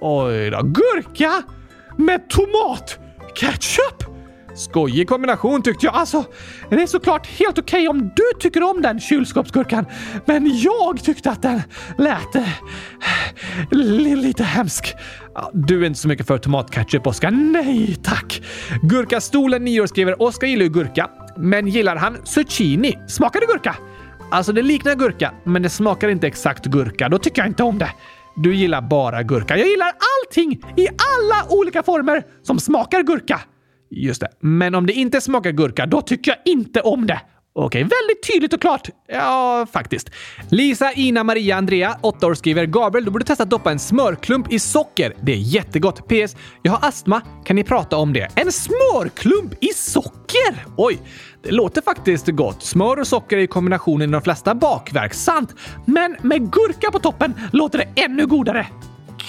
Oj då. Gurka med tomatketchup? Skojig kombination tyckte jag. Alltså, det är såklart helt okej okay om du tycker om den kylskåpsgurkan. Men jag tyckte att den lät eh, lite hemsk. Du är inte så mycket för tomatketchup, Oskar. Nej, tack! Gurkastolen 9 år skriver Oskar gillar ju gurka, men gillar han zucchini? Smakar det gurka? Alltså, det liknar gurka, men det smakar inte exakt gurka. Då tycker jag inte om det. Du gillar bara gurka. Jag gillar allting i alla olika former som smakar gurka. Just det. Men om det inte smakar gurka, då tycker jag inte om det. Okej, väldigt tydligt och klart. Ja, faktiskt. Lisa, Ina, Maria, Andrea, 8 år skriver Gabriel, du borde testa att doppa en smörklump i socker. Det är jättegott. PS. Jag har astma. Kan ni prata om det? En smörklump i socker? Oj, det låter faktiskt gott. Smör och socker är i kombinationen i de flesta bakverk, sant. Men med gurka på toppen låter det ännu godare.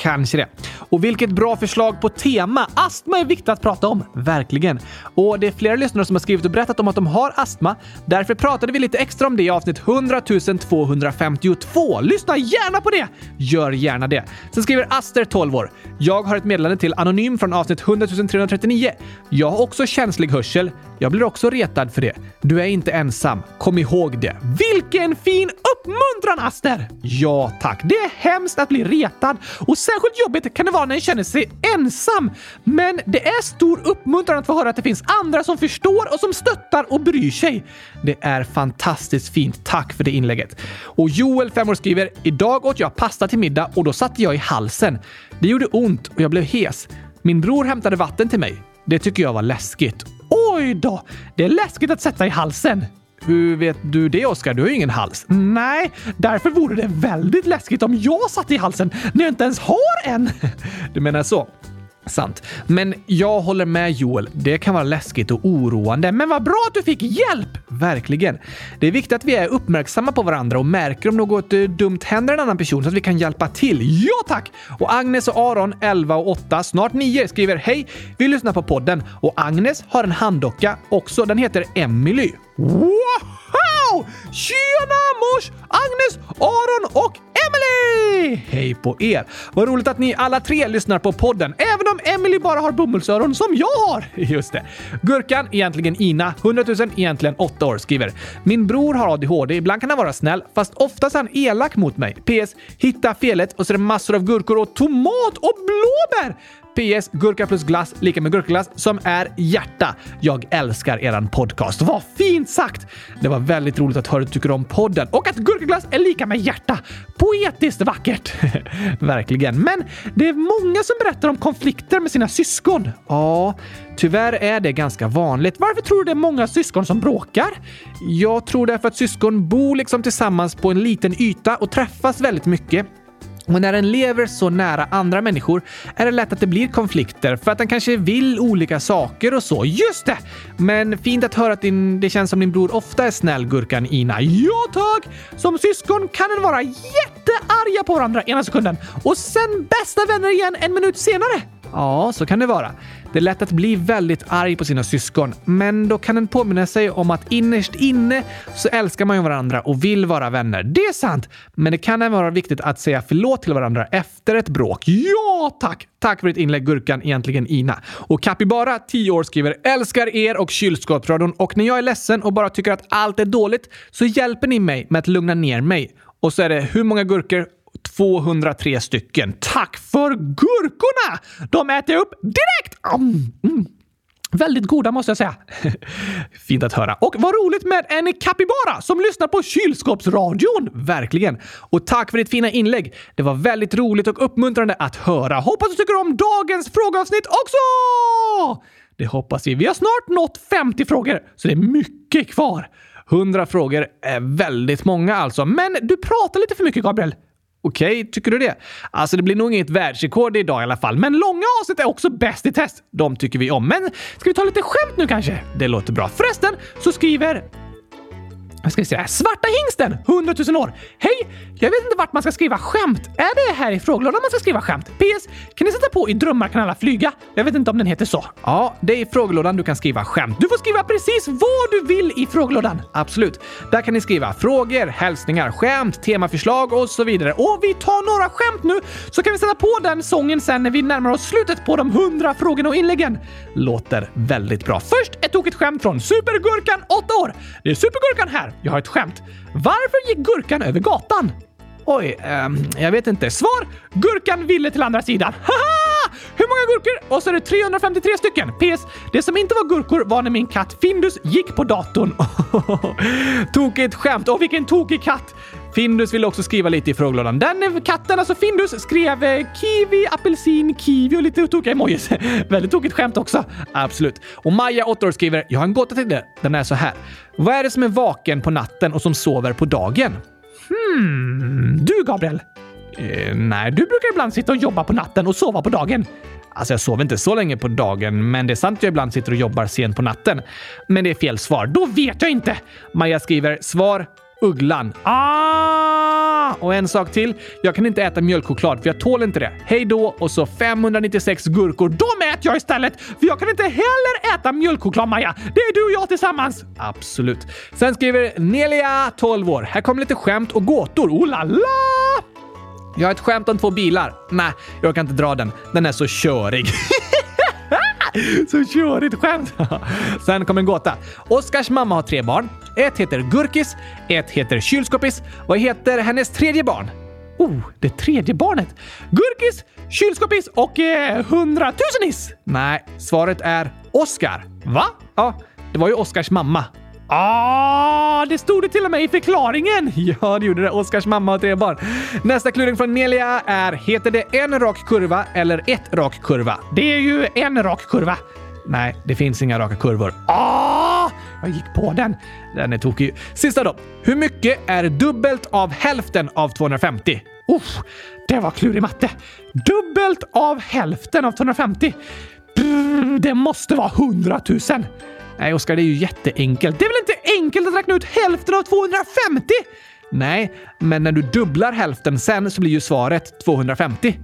Kanske det. Och vilket bra förslag på tema! Astma är viktigt att prata om, verkligen. Och det är flera lyssnare som har skrivit och berättat om att de har astma. Därför pratade vi lite extra om det i avsnitt 100 252. Lyssna gärna på det! Gör gärna det. Sen skriver Aster, 12 år. Jag har ett meddelande till Anonym från avsnitt 100 339. Jag har också känslig hörsel. Jag blir också retad för det. Du är inte ensam. Kom ihåg det. Vilken fin uppmuntran, Aster! Ja, tack. Det är hemskt att bli retad och särskilt jobbigt kan det vara när en känner sig ensam. Men det är stor uppmuntran att få höra att det finns andra som förstår och som stöttar och bryr sig. Det är fantastiskt fint. Tack för det inlägget. Och Joel, 5 år, skriver “Idag åt jag pasta till middag och då satte jag i halsen. Det gjorde ont och jag blev hes. Min bror hämtade vatten till mig. Det tycker jag var läskigt. Oj då! Det är läskigt att sätta i halsen. Hur vet du det, Oskar? Du har ju ingen hals. Nej, därför vore det väldigt läskigt om jag satt i halsen när jag inte ens har en. Du menar så? Sant. Men jag håller med Joel. Det kan vara läskigt och oroande. Men vad bra att du fick hjälp! Verkligen. Det är viktigt att vi är uppmärksamma på varandra och märker om något uh, dumt händer en annan person så att vi kan hjälpa till. Ja tack! Och Agnes och Aron, 11 och 8, snart 9, skriver Hej! Vi lyssnar på podden och Agnes har en handdocka också. Den heter Emily. Wow! Tjena mors! Agnes, Aron och Emily! Hej på er! Vad roligt att ni alla tre lyssnar på podden, även om Emily bara har bomullsöron som jag har. <laughs> Just det. Gurkan, egentligen Ina, 100 000, egentligen 8 år, skriver “Min bror har ADHD. Ibland kan han vara snäll, fast oftast är han elak mot mig. PS. Hitta felet och så är det massor av gurkor och tomat och blåbär! PS. Gurka plus glass lika med gurkaglass som är hjärta. Jag älskar eran podcast. Vad fint sagt! Det var väldigt roligt att höra att du tycker om podden och att gurkaglass är lika med hjärta. Poetiskt vackert! <laughs> Verkligen. Men det är många som berättar om konflikter med sina syskon. Ja, tyvärr är det ganska vanligt. Varför tror du det är många syskon som bråkar? Jag tror därför att syskon bor liksom tillsammans på en liten yta och träffas väldigt mycket. Och när den lever så nära andra människor är det lätt att det blir konflikter för att den kanske vill olika saker och så. Just det! Men fint att höra att din, det känns som din bror ofta är snäll, gurkan Ina. Ja tack! Som syskon kan den vara jättearga på varandra ena sekunden och sen bästa vänner igen en minut senare. Ja, så kan det vara. Det är lätt att bli väldigt arg på sina syskon, men då kan en påminna sig om att innerst inne så älskar man ju varandra och vill vara vänner. Det är sant, men det kan även vara viktigt att säga förlåt till varandra efter ett bråk. Ja, tack! Tack för ditt inlägg Gurkan, egentligen Ina. Och Capybara, 10 år, skriver “Älskar er och kylskåpsradion och när jag är ledsen och bara tycker att allt är dåligt så hjälper ni mig med att lugna ner mig.” Och så är det hur många gurkor 203 stycken. Tack för gurkorna! De äter jag upp direkt! Mm, mm. Väldigt goda måste jag säga. <laughs> Fint att höra. Och vad roligt med en kapibara som lyssnar på kylskåpsradion! Verkligen. Och tack för ditt fina inlägg. Det var väldigt roligt och uppmuntrande att höra. Hoppas du tycker om dagens frågeavsnitt också! Det hoppas vi. Vi har snart nått 50 frågor, så det är mycket kvar. 100 frågor är väldigt många alltså. Men du pratar lite för mycket, Gabriel. Okej, okay, tycker du det? Alltså, det blir nog inget världsrekord idag i alla fall, men långa avsnitt är också bäst i test. De tycker vi om. Men ska vi ta lite skämt nu kanske? Det låter bra. Förresten så skriver vad ska vi säga? Svarta hingsten, 100 000 år. Hej! Jag vet inte vart man ska skriva skämt. Är det här i frågelådan man ska skriva skämt? PS. Kan ni sätta på i drömmar kan alla flyga? Jag vet inte om den heter så. Ja, det är i frågelådan du kan skriva skämt. Du får skriva precis vad du vill i frågelådan. Absolut. Där kan ni skriva frågor, hälsningar, skämt, temaförslag och så vidare. Och vi tar några skämt nu så kan vi sätta på den sången sen när vi närmar oss slutet på de 100 frågorna och inläggen. Låter väldigt bra. Först ett tokigt skämt från Supergurkan, 8 år. Det är Supergurkan här. Jag har ett skämt. Varför gick gurkan över gatan? Oj, eh, jag vet inte. Svar! Gurkan ville till andra sidan. <laughs> Haha! Hur många gurkor? Och så är det 353 stycken. PS. Det som inte var gurkor var när min katt Findus gick på datorn. <laughs> Tokigt skämt. Och vilken tokig katt! Findus ville också skriva lite i frågelådan. Den katten, alltså Findus, skrev eh, kiwi, apelsin, kiwi och lite tokiga emojis. <laughs> Väldigt tokigt skämt också. Absolut. Och Maja, 8 år, skriver “Jag har en gåta till det. Den är så här. Vad är det som är vaken på natten och som sover på dagen?” Hmm, du Gabriel? Eh, nej, du brukar ibland sitta och jobba på natten och sova på dagen. Alltså jag sover inte så länge på dagen, men det är sant att jag ibland sitter och jobbar sent på natten. Men det är fel svar. Då vet jag inte! Maja skriver svar Ugglan. Ah! Och en sak till. Jag kan inte äta mjölkchoklad för jag tål inte det. Hej då! Och så 596 gurkor. De äter jag istället! För jag kan inte heller äta mjölkchoklad, Maja. Det är du och jag tillsammans. Absolut. Sen skriver Nelia, 12 år. Här kommer lite skämt och gåtor. Oh la la! Jag har ett skämt om två bilar. Nej, jag kan inte dra den. Den är så körig. <laughs> <laughs> Så körigt skämt! <laughs> Sen kommer en gåta. Oskars mamma har tre barn. Ett heter Gurkis, ett heter Kylskåpis. Vad heter hennes tredje barn? Oh, det tredje barnet. Gurkis, kylskåpis och eh, hundratusenis! Nej, svaret är Oskar. Va? Ja, det var ju Oskars mamma. Ah, det stod det till och med i förklaringen! <laughs> Ja, det gjorde det. Oskars mamma och tre barn. Nästa kluring från Nelia är, heter det en rak kurva eller ett rak kurva? Det är ju en rak kurva. Nej, det finns inga raka kurvor. Ah! Jag gick på den. Den är tokig. Sista då. Hur mycket är dubbelt av hälften av 250? Uff, det var klurig matte. Dubbelt av hälften av 250? Brr, det måste vara 100 000. Nej, Oskar, det är ju jätteenkelt. Det är väl inte enkelt att räkna ut hälften av 250? Nej, men när du dubblar hälften sen så blir ju svaret 250.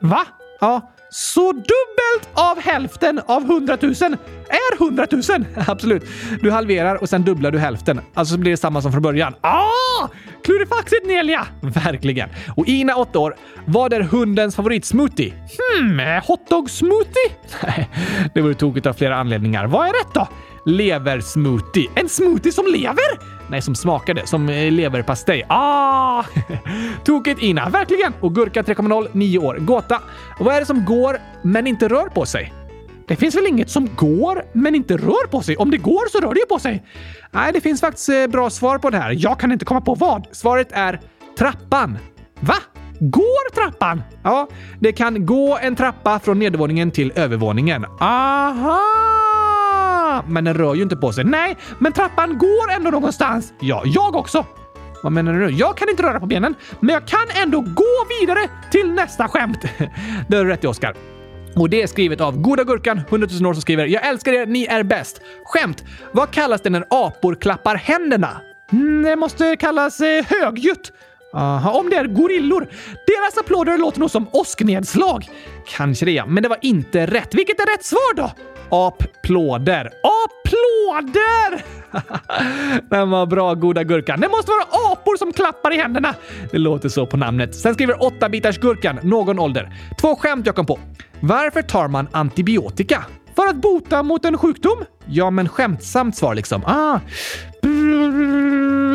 Va? Ja, så dubbelt av hälften av 100 000 är 100 000! <laughs> Absolut. Du halverar och sen dubblar du hälften. Alltså så blir det samma som från början. Ah! Klurifaxigt Nelia! <laughs> Verkligen. Och Ina, 8 år. Vad är hundens favoritsmoothie? Hmm, eh, hotdog-smoothie? <laughs> Nej, det vore tokigt av flera anledningar. Vad är rätt då? Leversmoothie. En smoothie som lever? Nej, som smakade. Som eh, leverpastej. Ah! <laughs> Tokigt Ina, verkligen! Och Gurka 3.0, 9 år. Gåta. Vad är det som går men inte rör på sig? Det finns väl inget som går men inte rör på sig? Om det går så rör det ju på sig. Nej, det finns faktiskt eh, bra svar på det här. Jag kan inte komma på vad. Svaret är trappan. Va? Går trappan? Ja, det kan gå en trappa från nedervåningen till övervåningen. Aha! Men den rör ju inte på sig. Nej, men trappan går ändå någonstans. Ja, jag också. Vad menar du nu? Jag kan inte röra på benen, men jag kan ändå gå vidare till nästa skämt. <laughs> Det har du rätt i, Oskar. Och det är skrivet av Goda Gurkan, 100 000 år, som skriver “Jag älskar er, ni är bäst”. Skämt! Vad kallas det när apor klappar händerna? Mm, det måste kallas eh, högljutt. Aha, om det är gorillor. Deras applåder låter nog som åsknedslag. Kanske det, ja. Men det var inte rätt. Vilket är rätt svar då? Applåder. Applåder! <laughs> Den var bra, goda gurkan. Det måste vara apor som klappar i händerna. Det låter så på namnet. Sen skriver 8-bitars gurkan, någon ålder. Två skämt jag kom på. Varför tar man antibiotika? För att bota mot en sjukdom? Ja, men skämtsamt svar liksom. Ah.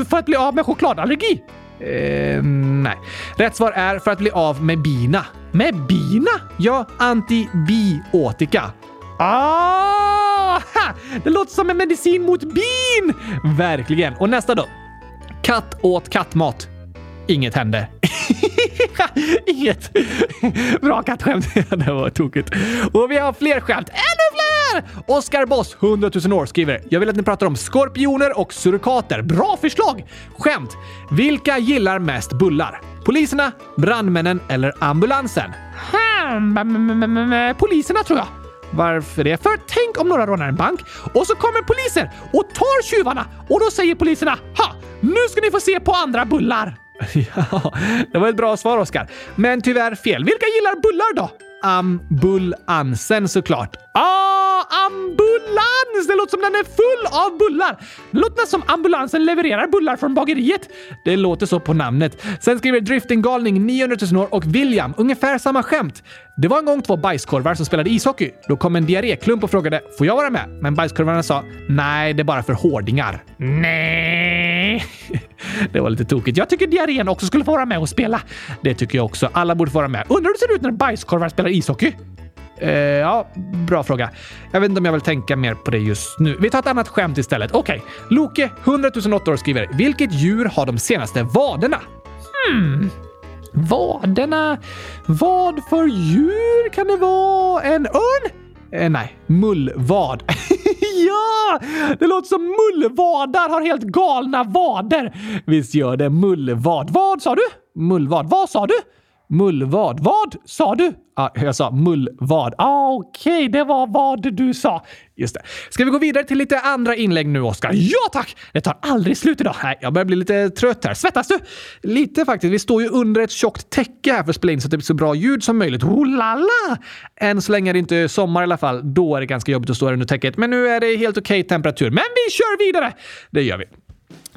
För att bli av med chokladallergi? Eh, nej. Rätt svar är för att bli av med bina. Med bina? Ja, antibiotika. Ah! Det låter som en medicin mot bin! Verkligen. Och nästa då. Katt åt kattmat. Inget hände. <laughs> Inget. Bra kattskämt. <laughs> det var tokigt. Och vi har fler skämt. Ännu fler! Oskar Boss, 100 000 år, skriver “Jag vill att ni pratar om skorpioner och surikater. Bra förslag! Skämt. Vilka gillar mest bullar? Poliserna, brandmännen eller ambulansen? Hmm, poliserna tror jag. Varför det? För tänk om några rånar en bank och så kommer poliser och tar tjuvarna och då säger poliserna “Ha! Nu ska ni få se på andra bullar!” <laughs> Ja, det var ett bra svar, Oskar. Men tyvärr fel. Vilka gillar bullar då? Ambulansen såklart. Ah, ambulans! Det låter som den är full av bullar. Det låter nästan som ambulansen levererar bullar från bageriet. Det låter så på namnet. Sen skriver Driftinggalning 900 000 år och William ungefär samma skämt. Det var en gång två bajskorvar som spelade ishockey. Då kom en diarréklump och frågade “Får jag vara med?” Men bajskorvarna sa “Nej, det är bara för hårdingar”. Nej. <laughs> Det var lite tokigt. Jag tycker diarrén också skulle få vara med och spela. Det tycker jag också. Alla borde få vara med. Undrar hur det ser ut när bajskorvar spelar ishockey? Uh, ja, bra fråga. Jag vet inte om jag vill tänka mer på det just nu. Vi tar ett annat skämt istället. Okej, okay. Loke, 100 008 år, skriver “Vilket djur har de senaste vaderna?” Hmm. Vaderna? Vad för djur kan det vara? En örn? Eh, nej, mullvad. <laughs> ja! Det låter som mullvadar har helt galna vader. Visst gör det. Mullvad. Vad sa du? Mullvad. Vad sa du? Mullvad. Vad sa du? Ah, jag sa mullvad. Ah, Okej, okay, det var vad du sa. Just det. Ska vi gå vidare till lite andra inlägg nu, Oskar? Ja tack! Det tar aldrig slut idag. Nej, jag börjar bli lite trött här. Svettas du? Lite faktiskt. Vi står ju under ett tjockt täcke här för att spela in så att det blir så bra ljud som möjligt. Oh la la! Än så länge är det inte sommar i alla fall. Då är det ganska jobbigt att stå under täcket. Men nu är det helt okej okay temperatur. Men vi kör vidare! Det gör vi.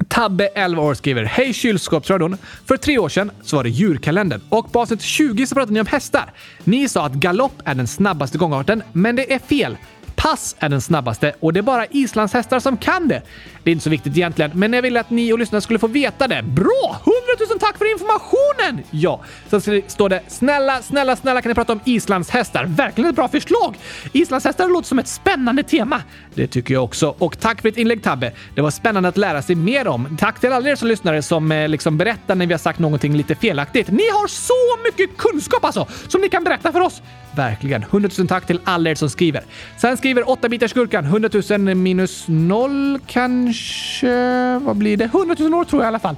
Tabbe, 11 år, skriver Hej kylskåpsradion! För tre år sedan så var det djurkalendern och på avsnitt 20 så pratade ni om hästar. Ni sa att galopp är den snabbaste gångarten, men det är fel. Pass är den snabbaste och det är bara islandshästar som kan det. Det är inte så viktigt egentligen, men jag ville att ni och lyssnarna skulle få veta det. Bra! 100 000 tack för informationen! Ja, sen står det “Snälla, snälla, snälla kan ni prata om islandshästar?” Verkligen ett bra förslag! Islandshästar låter som ett spännande tema. Det tycker jag också. Och tack för ditt inlägg Tabbe. Det var spännande att lära sig mer om. Tack till alla er som lyssnare som eh, liksom berättar när vi har sagt någonting lite felaktigt. Ni har så mycket kunskap alltså, som ni kan berätta för oss. Verkligen. 100 000 tack till alla er som skriver. Sen skriver 8 bitars gurkan. 100 000 minus 0 kanske? Vad blir det? 100 000 år tror jag i alla fall.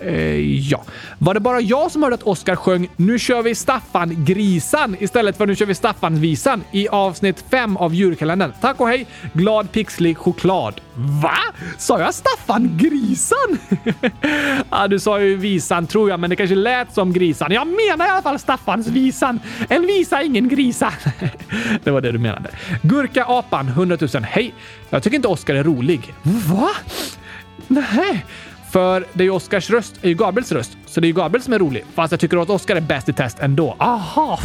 Eh, ja. Var det bara jag som hörde att Oskar sjöng “Nu kör vi Staffan-grisan” istället för “Nu kör vi Staffan-visan” i avsnitt 5 av julkalendern? Tack och hej! Glad pixlig choklad. Va? Sa jag Staffan-grisan? <laughs> ja, du sa ju visan tror jag, men det kanske lät som grisan. Jag menar i alla fall Staffans-visan. En visa, ingen grisa. <laughs> det var det du menade. Gurka-apan 100 000. Hej! Jag tycker inte Oskar är rolig. Va? Nej. För det är ju Oscars röst är ju Gabriels röst, så det är ju Gabriel som är rolig. Fast jag tycker att Oscar är bäst i test ändå. Aha!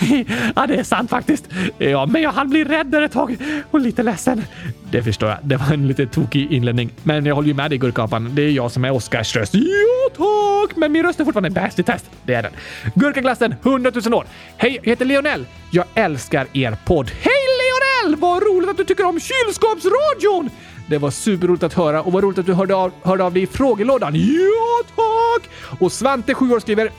<laughs> ja, det är sant faktiskt. Ja, men jag hann bli rädd där ett tag och lite ledsen. Det förstår jag. Det var en lite tokig inledning. Men jag håller ju med dig Gurkapan. Det är jag som är Oscars röst. Ja, tack! Men min röst är fortfarande bäst i test. Det är den. Gurkaglassen 100 000 år. Hej, jag heter Leonel. Jag älskar er podd. Hej Leonel! Vad roligt att du tycker om kylskåpsradion! Det var superroligt att höra och vad roligt att du hörde av, hörde av dig i frågelådan. Ja, tack! Och Svante, 7 år, skriver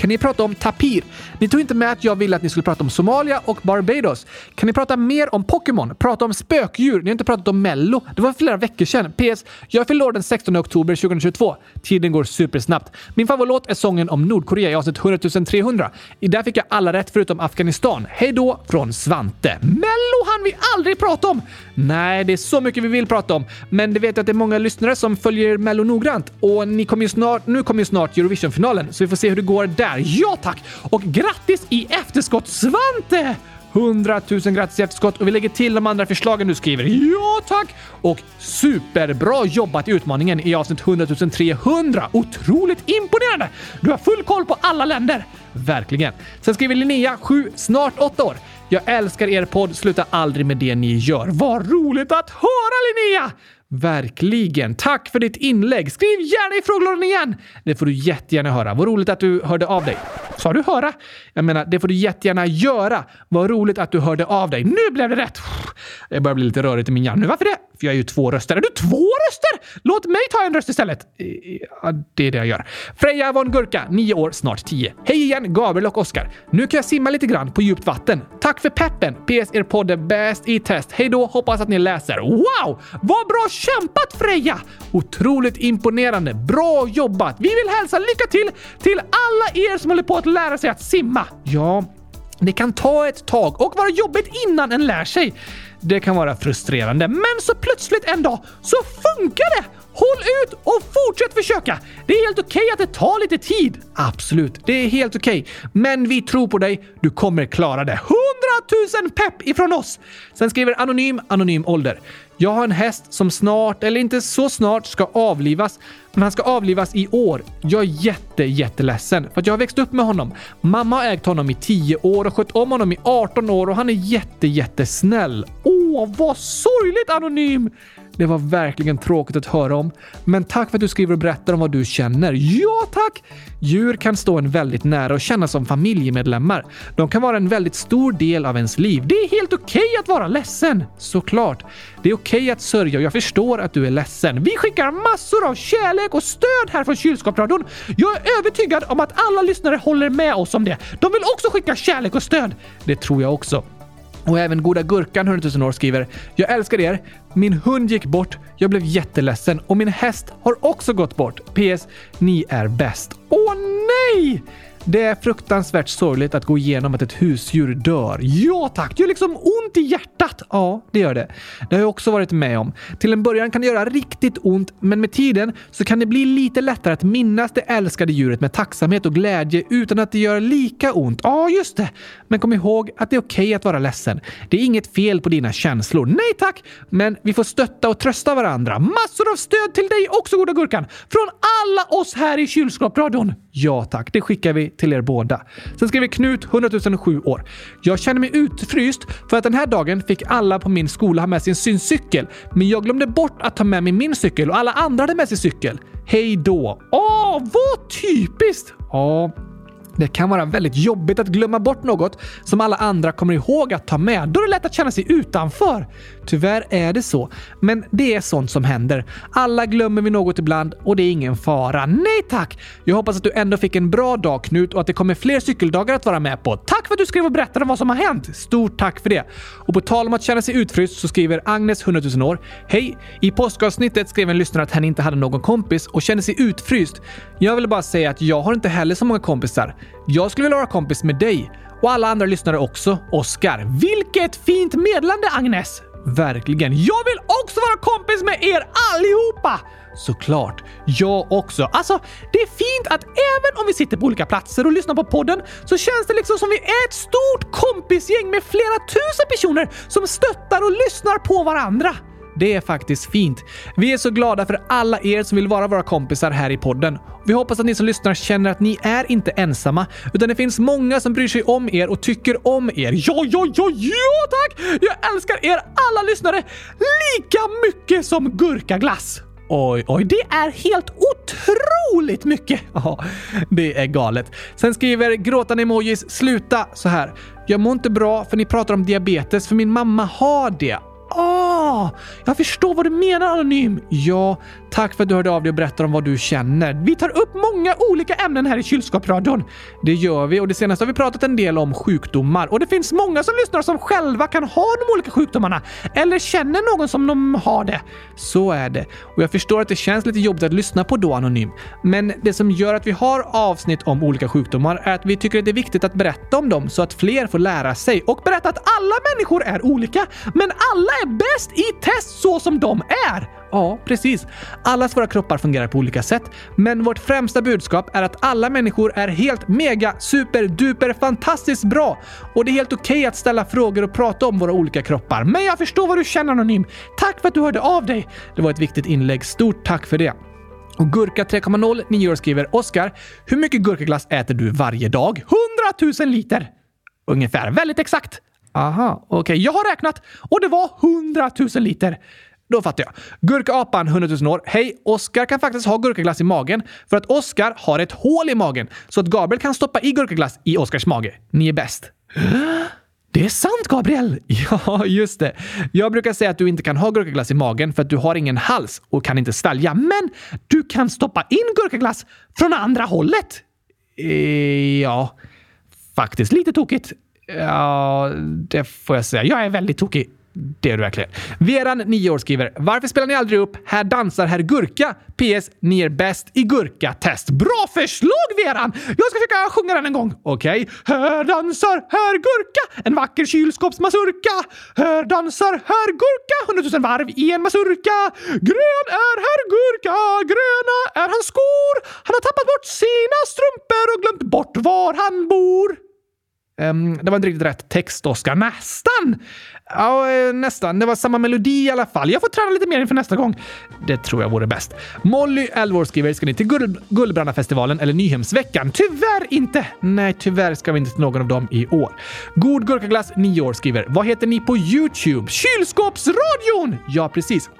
kan ni prata om tapir? Ni tog inte med att jag ville att ni skulle prata om Somalia och Barbados. Kan ni prata mer om Pokémon? Prata om spökdjur? Ni har inte pratat om Mello. Det var flera veckor sedan. PS. Jag fyller år den 16 oktober 2022. Tiden går supersnabbt. Min favoritlåt är sången om Nordkorea i avsnitt 100 300. I där fick jag alla rätt förutom Afghanistan. Hej då från Svante. Mello hann vi aldrig prata om! Nej, det är så mycket vi vill prata om. Men det vet jag att det är många lyssnare som följer Mello noggrant. Och ni kommer ju snart, nu kommer ju snart Eurovisionfinalen, så vi får se hur det går där. Ja tack! Och grattis i efterskott Svante! 100 000 grattis i efterskott och vi lägger till de andra förslagen du skriver. Ja tack! Och superbra jobbat i utmaningen i avsnitt 100 300. Otroligt imponerande! Du har full koll på alla länder. Verkligen. Sen skriver Linnea, 7, snart 8 år. Jag älskar er podd. Sluta aldrig med det ni gör. Vad roligt att höra Linnea! Verkligen. Tack för ditt inlägg. Skriv gärna i frågelådan igen. Det får du jättegärna höra. Vad roligt att du hörde av dig. Sa du höra? Jag menar, det får du jättegärna göra. Vad roligt att du hörde av dig. Nu blev det rätt! Det börjar bli lite rörigt i min hjärna. Varför det? För jag är ju två röster. Är du två röster? Låt mig ta en röst istället. Ja, det är det jag gör. Freja von Gurka, nio år, snart tio. Hej igen, Gabriel och Oskar. Nu kan jag simma lite grann på djupt vatten. Tack för peppen! PS, er podd är bäst i test. Hej då, hoppas att ni läser. Wow! Vad bra kämpat Freja! Otroligt imponerande. Bra jobbat! Vi vill hälsa lycka till till alla er som håller på att lära sig att simma. Ja, det kan ta ett tag och vara jobbigt innan en lär sig. Det kan vara frustrerande, men så plötsligt en dag så funkar det! Håll ut och fortsätt försöka! Det är helt okej okay att det tar lite tid. Absolut, det är helt okej. Okay. Men vi tror på dig. Du kommer klara det. 100 000 pepp ifrån oss! Sen skriver Anonym Anonym ålder. Jag har en häst som snart, eller inte så snart, ska avlivas. Men han ska avlivas i år. Jag är jätte, jätteledsen för att jag har växt upp med honom. Mamma har ägt honom i 10 år och skött om honom i 18 år och han är jätte, jättesnäll. Åh, vad sorgligt Anonym! Det var verkligen tråkigt att höra om. Men tack för att du skriver och berättar om vad du känner. Ja, tack! Djur kan stå en väldigt nära och kännas som familjemedlemmar. De kan vara en väldigt stor del av ens liv. Det är helt okej okay att vara ledsen. Såklart. Det är okej okay att sörja och jag förstår att du är ledsen. Vi skickar massor av kärlek och stöd här från Kylskåpsradion. Jag är övertygad om att alla lyssnare håller med oss om det. De vill också skicka kärlek och stöd. Det tror jag också. Och även Goda Gurkan 100 000 år skriver “Jag älskar er. Min hund gick bort. Jag blev jätteledsen och min häst har också gått bort. PS. Ni är bäst.” Åh nej! Det är fruktansvärt sorgligt att gå igenom att ett husdjur dör. Ja tack, det gör liksom ont i hjärtat. Ja, det gör det. Det har jag också varit med om. Till en början kan det göra riktigt ont, men med tiden så kan det bli lite lättare att minnas det älskade djuret med tacksamhet och glädje utan att det gör lika ont. Ja, just det. Men kom ihåg att det är okej okay att vara ledsen. Det är inget fel på dina känslor. Nej tack! Men vi får stötta och trösta varandra. Massor av stöd till dig också, Goda Gurkan! Från alla oss här i Kylskåpsradion. Ja tack, det skickar vi till er båda. Sen skriver Knut, 100 007 år. Jag känner mig utfryst för att den här dagen fick alla på min skola ha med sin syncykel, men jag glömde bort att ta med mig min cykel och alla andra hade med sig cykel. Hej då! Åh, vad typiskt! Ja, det kan vara väldigt jobbigt att glömma bort något som alla andra kommer ihåg att ta med. Då är det lätt att känna sig utanför. Tyvärr är det så. Men det är sånt som händer. Alla glömmer vi något ibland och det är ingen fara. Nej tack! Jag hoppas att du ändå fick en bra dag Knut och att det kommer fler cykeldagar att vara med på. Tack för att du skrev och berättade om vad som har hänt! Stort tack för det! Och på tal om att känna sig utfryst så skriver Agnes, 100 000 år. Hej! I påskavsnittet skrev en lyssnare att hen inte hade någon kompis och kände sig utfryst. Jag vill bara säga att jag har inte heller så många kompisar. Jag skulle vilja vara kompis med dig. Och alla andra lyssnare också. Oskar. Vilket fint medlande Agnes! Verkligen. Jag vill också vara kompis med er allihopa! Såklart. Jag också. Alltså, det är fint att även om vi sitter på olika platser och lyssnar på podden så känns det liksom som vi är ett stort kompisgäng med flera tusen personer som stöttar och lyssnar på varandra. Det är faktiskt fint. Vi är så glada för alla er som vill vara våra kompisar här i podden. Vi hoppas att ni som lyssnar känner att ni är inte ensamma, utan det finns många som bryr sig om er och tycker om er. Ja, ja, ja, ja tack! Jag älskar er alla lyssnare lika mycket som gurkaglass. Oj, oj, det är helt otroligt mycket! <laughs> Ja, det är galet. Sen skriver gråtande emojis “Sluta” så här. “Jag mår inte bra för ni pratar om diabetes för min mamma har det. Ah, jag förstår vad du menar Anonym. Ja, tack för att du hörde av dig och berättade om vad du känner. Vi tar upp många olika ämnen här i kylskåpsradion. Det gör vi och det senaste har vi pratat en del om sjukdomar och det finns många som lyssnar som själva kan ha de olika sjukdomarna eller känner någon som de har det. Så är det och jag förstår att det känns lite jobbigt att lyssna på då Anonym. Men det som gör att vi har avsnitt om olika sjukdomar är att vi tycker att det är viktigt att berätta om dem så att fler får lära sig och berätta att alla människor är olika, men alla är bäst i test så som de är! Ja, precis. Allas våra kroppar fungerar på olika sätt, men vårt främsta budskap är att alla människor är helt mega, super, duper, fantastiskt bra. Och det är helt okej okay att ställa frågor och prata om våra olika kroppar. Men jag förstår vad du känner Anonym. Tack för att du hörde av dig. Det var ett viktigt inlägg. Stort tack för det. Och Gurka 3.0 9 år skriver Oskar, hur mycket gurkaglass äter du varje dag? 100 000 liter! Ungefär. Väldigt exakt. Aha, okej. Okay. Jag har räknat och det var 100 000 liter. Då fattar jag. Gurkapan 100 000 år. Hej! Oskar kan faktiskt ha gurkaglass i magen för att Oskar har ett hål i magen så att Gabriel kan stoppa i gurkaglass i Oskars mage. Ni är bäst. Det är sant, Gabriel! <laughs> Ja, just det. Jag brukar säga att du inte kan ha gurkaglass i magen för att du har ingen hals och kan inte svälja. Men du kan stoppa in gurkaglass från andra hållet. E ja, faktiskt lite tokigt. Ja, det får jag säga. Jag är väldigt tokig. Det är du verkligen. Veran, 9 år, skriver “Varför spelar ni aldrig upp Här dansar herr Gurka? PS. Ni är bäst i gurka-test.” Bra förslag, Veran! Jag ska försöka sjunga den en gång. Okej. Okay. Här dansar herr Gurka, en vacker kylskåpsmasurka. Här dansar herr Gurka, hundratusen varv i en masurka. Grön är herr Gurka, gröna är hans skor. Han har tappat bort sina strumpor och glömt bort var han bor. Um, det var inte riktigt rätt text, Oskar. Nästan! Ja, eh, nästan. Det var samma melodi i alla fall. Jag får träna lite mer inför nästa gång. Det tror jag vore bäst. Molly, 11 år, skriver “Ska ni till Gull Gullbrandafestivalen eller Nyhemsveckan?” Tyvärr inte! Nej, tyvärr ska vi inte till någon av dem i år. God Gurkaglass, 9 år, skriver “Vad heter ni på Youtube?” Kylskåpsradion! Ja, precis.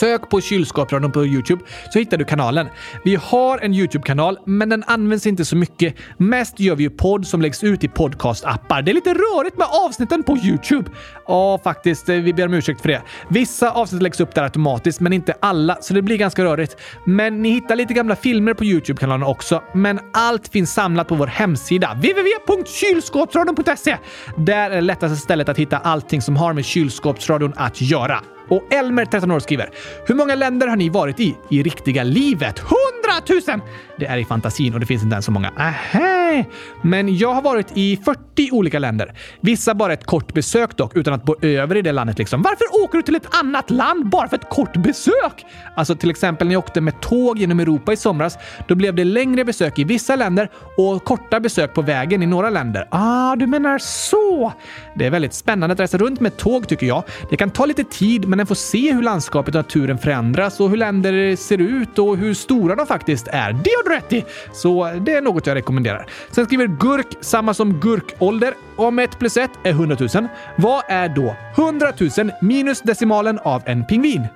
Sök på kylskåpsradion på Youtube så hittar du kanalen. Vi har en Youtube-kanal, men den används inte så mycket. Mest gör vi ju podd som läggs ut i podcastappar. Det är lite rörigt med avsnitten på Youtube. Ja, faktiskt. Eh, vi ber om ursäkt för det. Vissa avsnitt läggs upp där automatiskt, men inte alla, så det blir ganska rörigt. Men ni hittar lite gamla filmer på Youtube-kanalen också. Men allt finns samlat på vår hemsida www.kylskåpsradion.se. Där är det lättaste stället att hitta allting som har med kylskåpsradion att göra. Och Elmer, 13 år, skriver “Hur många länder har ni varit i i riktiga livet?” 100 000! Det är i fantasin och det finns inte ens så många. Aha. Men jag har varit i 40 olika länder. Vissa bara ett kort besök dock, utan att bo över i det landet liksom. Varför åker du till ett annat land bara för ett kort besök? Alltså till exempel när jag åkte med tåg genom Europa i somras, då blev det längre besök i vissa länder och korta besök på vägen i några länder. Ah, du menar så! Det är väldigt spännande att resa runt med tåg tycker jag. Det kan ta lite tid, men en får se hur landskapet och naturen förändras och hur länder ser ut och hur stora de faktiskt är. Det har du rätt i! Så det är något jag rekommenderar. Sen skriver Gurk samma som gurkålder. Om 1 plus 1 är 100 000. Vad är då 100 000 minus decimalen av en pingvin?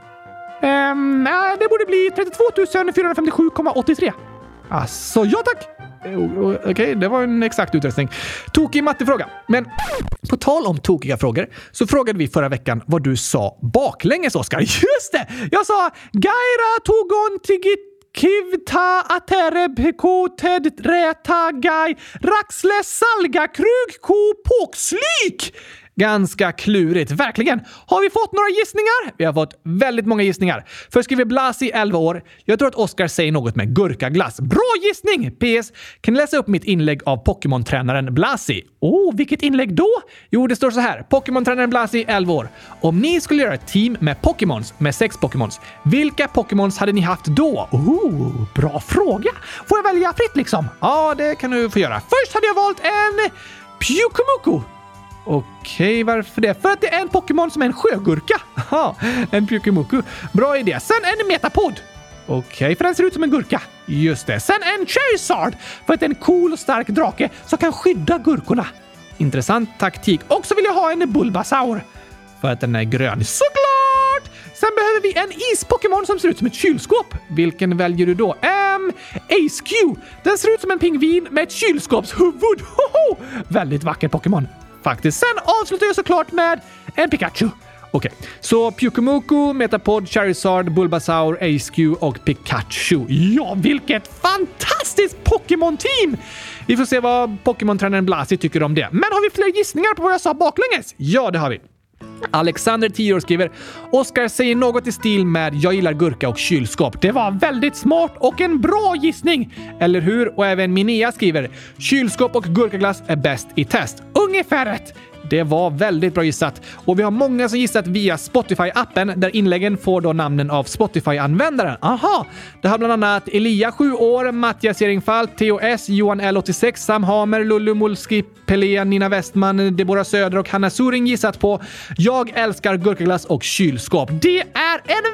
Ehm, det borde bli 32 457,83. Alltså, ja tack! Eh, okej, okay, det var en exakt utrustning. Tokig mattefråga. Men på tal om tokiga frågor så frågade vi förra veckan vad du sa baklänges, Oskar. <laughs> Just det! Jag sa Gaira togon tigit Kivta atereb ko räta gai raxle salga krug ko påkslyk. Ganska klurigt, verkligen. Har vi fått några gissningar? Vi har fått väldigt många gissningar. Först skriver Blasi, 11 år. Jag tror att Oscar säger något med gurkaglass. Bra gissning! PS. Kan ni läsa upp mitt inlägg av Pokémon-tränaren Blasi? Oh, vilket inlägg då? Jo, det står så här. Pokémon-tränaren Blasi, 11 år. Om ni skulle göra ett team med Pokémons, med sex Pokémons, vilka Pokémons hade ni haft då? Oh, bra fråga! Får jag välja fritt liksom? Ja, det kan du få göra. Först hade jag valt en Pyukumuku. Okej, varför det? För att det är en Pokémon som är en sjögurka. Aha, en Pyukimuku. Bra idé. Sen en Metapod. Okej, för den ser ut som en gurka. Just det. Sen en Charizard för att det är en cool och stark drake som kan skydda gurkorna. Intressant taktik. Och så vill jag ha en Bulbasaur för att den är grön. Såklart! Sen behöver vi en is-Pokémon som ser ut som ett kylskåp. Vilken väljer du då? Um, Ace Q. Den ser ut som en pingvin med ett kylskåpshuvud. <laughs> Hoho! Väldigt vacker Pokémon faktiskt. Sen avslutar jag såklart med en Pikachu. Okej, okay. så Pyukumuku, Metapod, Charizard, Bulbasaur, Ace och Pikachu. Ja, vilket fantastiskt Pokémon-team! Vi får se vad Pokémon-tränaren Blasi tycker om det. Men har vi fler gissningar på vad jag sa baklänges? Ja, det har vi. Alexander, 10 år, skriver “Oskar säger något i stil med “Jag gillar gurka och kylskåp”. Det var väldigt smart och en bra gissning! Eller hur? Och även Minea skriver “Kylskåp och gurkaglass är bäst i test”. Ungefär rätt! Det var väldigt bra gissat. Och vi har många som gissat via Spotify-appen där inläggen får då namnen av Spotify-användaren. Aha! Det har bland annat Elia, 7 år, Mattias Ehringfall, Theo S, Johan L86, Sam Hamer, Lullu Mulski, Pelé, Nina Westman, Deborah Söder och Hanna Suring gissat på “Jag älskar gurkaglass och kylskåp”. Det är en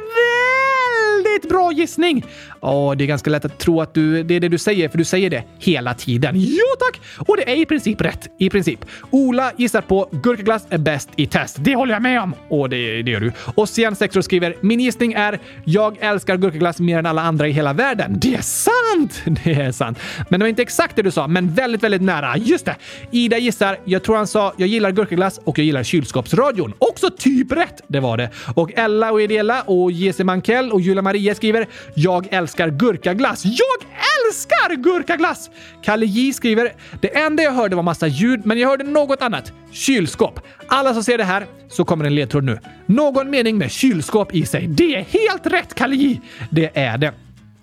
väldigt bra gissning! Ja, det är ganska lätt att tro att du, det är det du säger, för du säger det hela tiden. Jo tack! Och det är i princip rätt. I princip. Ola gissar på gurkaglass är bäst i test. Det håller jag med om! Och det, det gör du. Och sen sexor skriver “Min gissning är jag älskar gurkaglass mer än alla andra i hela världen”. Det är sant! <laughs> Det är sant. Men det var inte exakt det du sa, men väldigt, väldigt nära. Just det! Ida gissar, jag tror han sa “Jag gillar gurkaglass och jag gillar kylskåpsradion”. Också typ rätt! Det var det. Och Ella och Edela och Jesse Mankell och Julia Maria skriver “Jag älskar gurkaglass”. Jag älskar gurkaglass! Kalle J skriver “Det enda jag hörde var massa ljud, men jag hörde något annat. Kylskåp. Alla som ser det här så kommer en ledtråd nu. Någon mening med kylskåp i sig. Det är helt rätt, Kalle J! Det är det.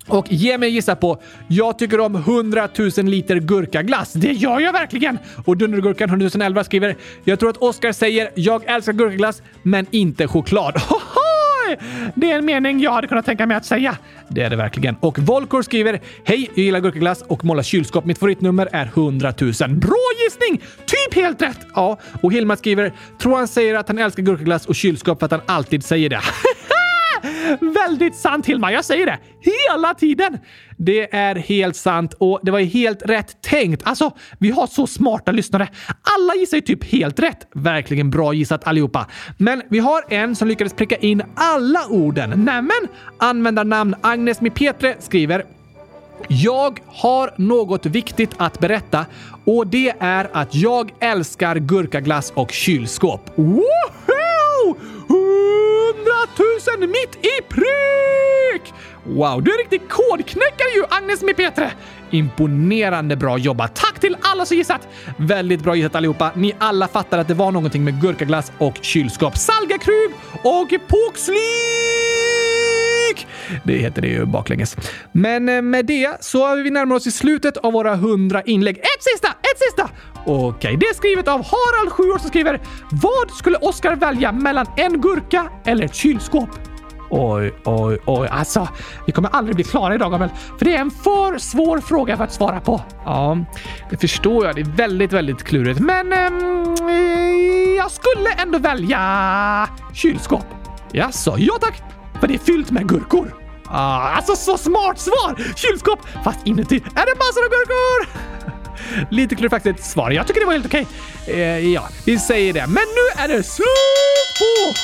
Och ge mig gissa på. Jag tycker om 100 000 liter gurkaglass. Det gör jag verkligen! Och Dundergurkan 100 011 skriver. Jag tror att Oskar säger “Jag älskar gurkaglass, men inte choklad”. <laughs> Det är en mening jag hade kunnat tänka mig att säga. Det är det verkligen. Och Volkor skriver “Hej, jag gillar gurkaglass och målar kylskåp. Mitt favoritnummer är 100 000”. Bra gissning! Typ helt rätt! Ja, och Hilma skriver “Tror han säger att han älskar gurkaglass och kylskåp för att han alltid säger det”. <laughs> <laughs> Väldigt sant Hilma, jag säger det hela tiden! Det är helt sant och det var helt rätt tänkt. Alltså, vi har så smarta lyssnare. Alla gissar ju typ helt rätt. Verkligen bra gissat allihopa. Men vi har en som lyckades pricka in alla orden. Nämen! Användarnamn Agnes Mipetre skriver jag har något viktigt att berätta och det är att jag älskar gurkaglass och kylskåp. Woho! Hundratusen mitt i prick! Wow, du är en riktig kodknäckare ju, Agnes med Petre! Imponerande bra jobbat! Tack till alla som gissat! Väldigt bra gissat allihopa. Ni alla fattar att det var någonting med gurkaglass och kylskåp. Salgakrug och påkslik! Det heter det ju baklänges. Men eh, med det så har vi närmar oss i slutet av våra hundra inlägg. Ett sista! Ett sista! Okej, okay, det är skrivet av Harald, 7 år, som skriver “Vad skulle Oskar välja mellan en gurka eller ett kylskåp?” Oj, oj, oj. Alltså, vi kommer aldrig bli klara idag, Gabriel. För det är en för svår fråga för att svara på. Ja, det förstår jag. Det är väldigt, väldigt klurigt. Men ehm, eh, jag skulle ändå välja kylskåp. Jaså, ja tack. För det är fyllt med gurkor. Ah, alltså så smart svar! Kylskåp, fast inuti är det massor av gurkor! <laughs> Lite klurifaxigt svar. Jag tycker det var helt okej. Eh, ja, vi säger det. Men nu är det slut på 100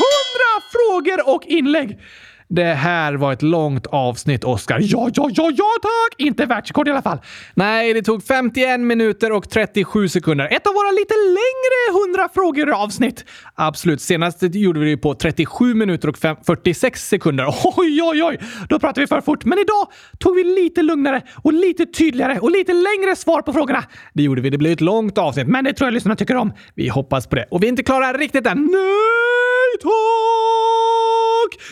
frågor och inlägg. Det här var ett långt avsnitt, Oskar. Ja, ja, ja, ja tack! Inte världsrekord i alla fall. Nej, det tog 51 minuter och 37 sekunder. Ett av våra lite längre 100 frågor-avsnitt. Absolut. Senast gjorde vi det på 37 minuter och 46 sekunder. Oj, oj, oj! Då pratade vi för fort. Men idag tog vi lite lugnare och lite tydligare och lite längre svar på frågorna. Det gjorde vi. Det blev ett långt avsnitt, men det tror jag lyssnarna tycker om. Vi hoppas på det. Och vi är inte klara riktigt än. Nej, tack!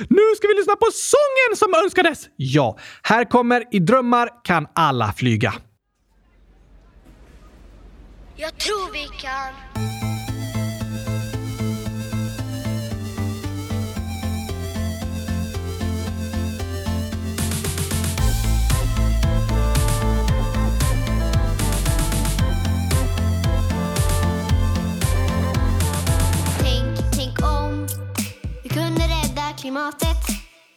Nu ska vi lyssna på sången som önskades. Ja, här kommer I drömmar kan alla flyga. Jag tror vi kan. Klimatet.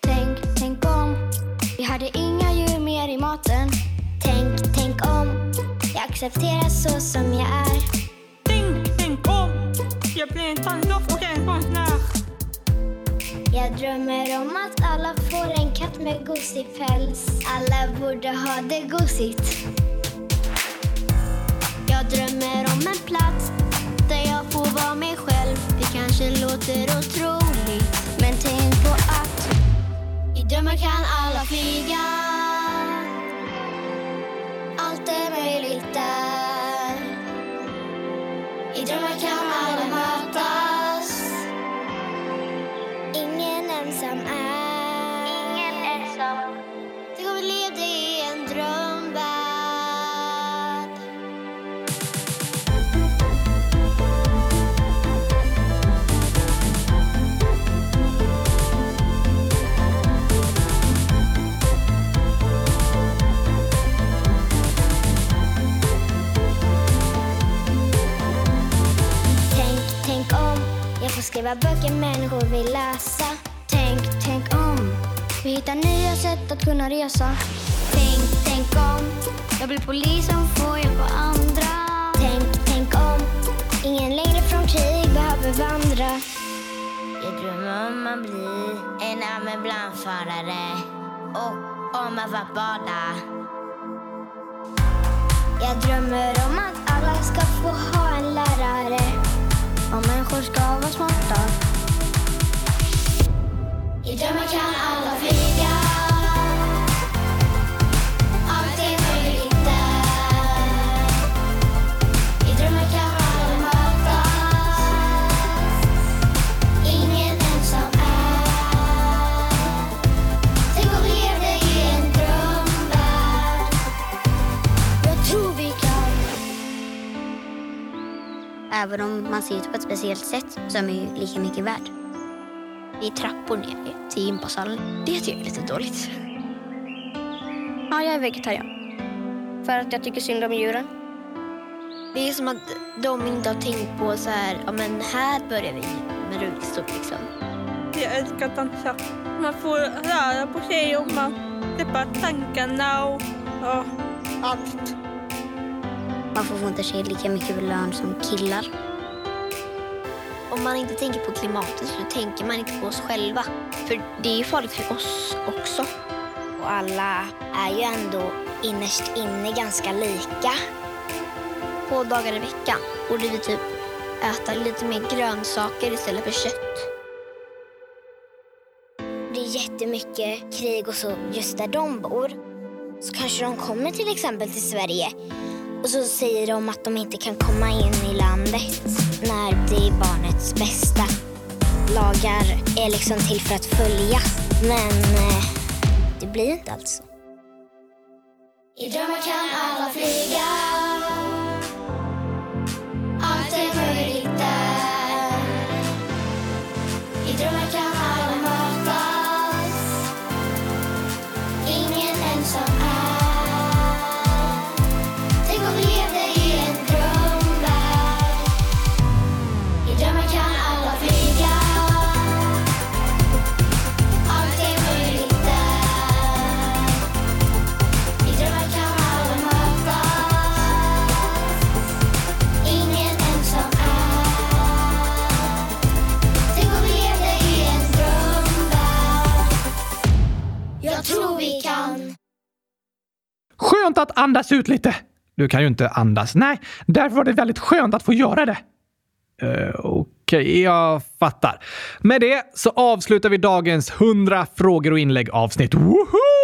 Tänk, tänk om vi hade inga djur mer i maten. Tänk, tänk om jag accepterar så som jag är. Tänk, tänk om jag blir en tandlopp och en konstnär. Jag drömmer om att alla får en katt med gosig päls. Alla borde ha det gosigt. Jag drömmer om en plats där jag får vara mig själv. Det kanske låter otroligt, men tänk på att i drömmar kan alla flyga. Allt är möjligt där. I drömmar kan alla mötas. Ingen ensam är. Skriva böcker människor vill läsa. Tänk, tänk om vi hittar nya sätt att kunna resa. Tänk, tänk om jag blir polis som får hjälpa andra. Tänk, tänk om ingen längre från krig behöver vandra. Jag drömmer om att bli en ambulansförare och om att få bada. Jag drömmer om att alla ska få ha en lärare. Och människor ska vara smarta. I drömmar kan alla flyga. Även om man ser ut på ett speciellt sätt så är man ju lika mycket värd. Det är trappor ner till gympasalen. Det tycker jag är lite dåligt. Ja, jag är vegetarian. För att jag tycker synd om djuren. Det är som att de inte har tänkt på så här, ja men här börjar vi med rullstol liksom. Jag älskar att dansa. Man får röra på sig och man släpper tankarna och ja, allt. Man får inte sig lika mycket lön som killar. Om man inte tänker på klimatet så tänker man inte på oss själva. För det är ju farligt för oss också. Och alla är ju ändå innerst inne ganska lika. Två dagar i veckan borde vi typ äta lite mer grönsaker istället för kött. Det är jättemycket krig och så just där de bor. Så kanske de kommer till exempel till Sverige och så säger de att de inte kan komma in i landet när det är barnets bästa. Lagar är liksom till för att följas, men eh, det blir inte alls så. I drömmar kan alla flyga skönt att andas ut lite. Du kan ju inte andas. Nej, därför var det väldigt skönt att få göra det. Uh, Okej, jag fattar. Med det så avslutar vi dagens 100 frågor och inlägg avsnitt. Woho!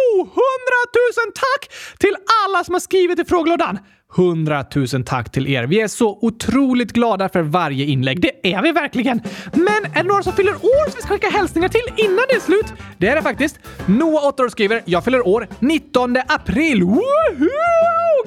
Tusen tack till alla som har skrivit i frågelådan! Hundratusen tack till er. Vi är så otroligt glada för varje inlägg. Det är vi verkligen! Men är det några som fyller år som vi ska skicka hälsningar till innan det är slut? Det är det faktiskt. Noah, 8 år, skriver “Jag fyller år 19 april”. Woho!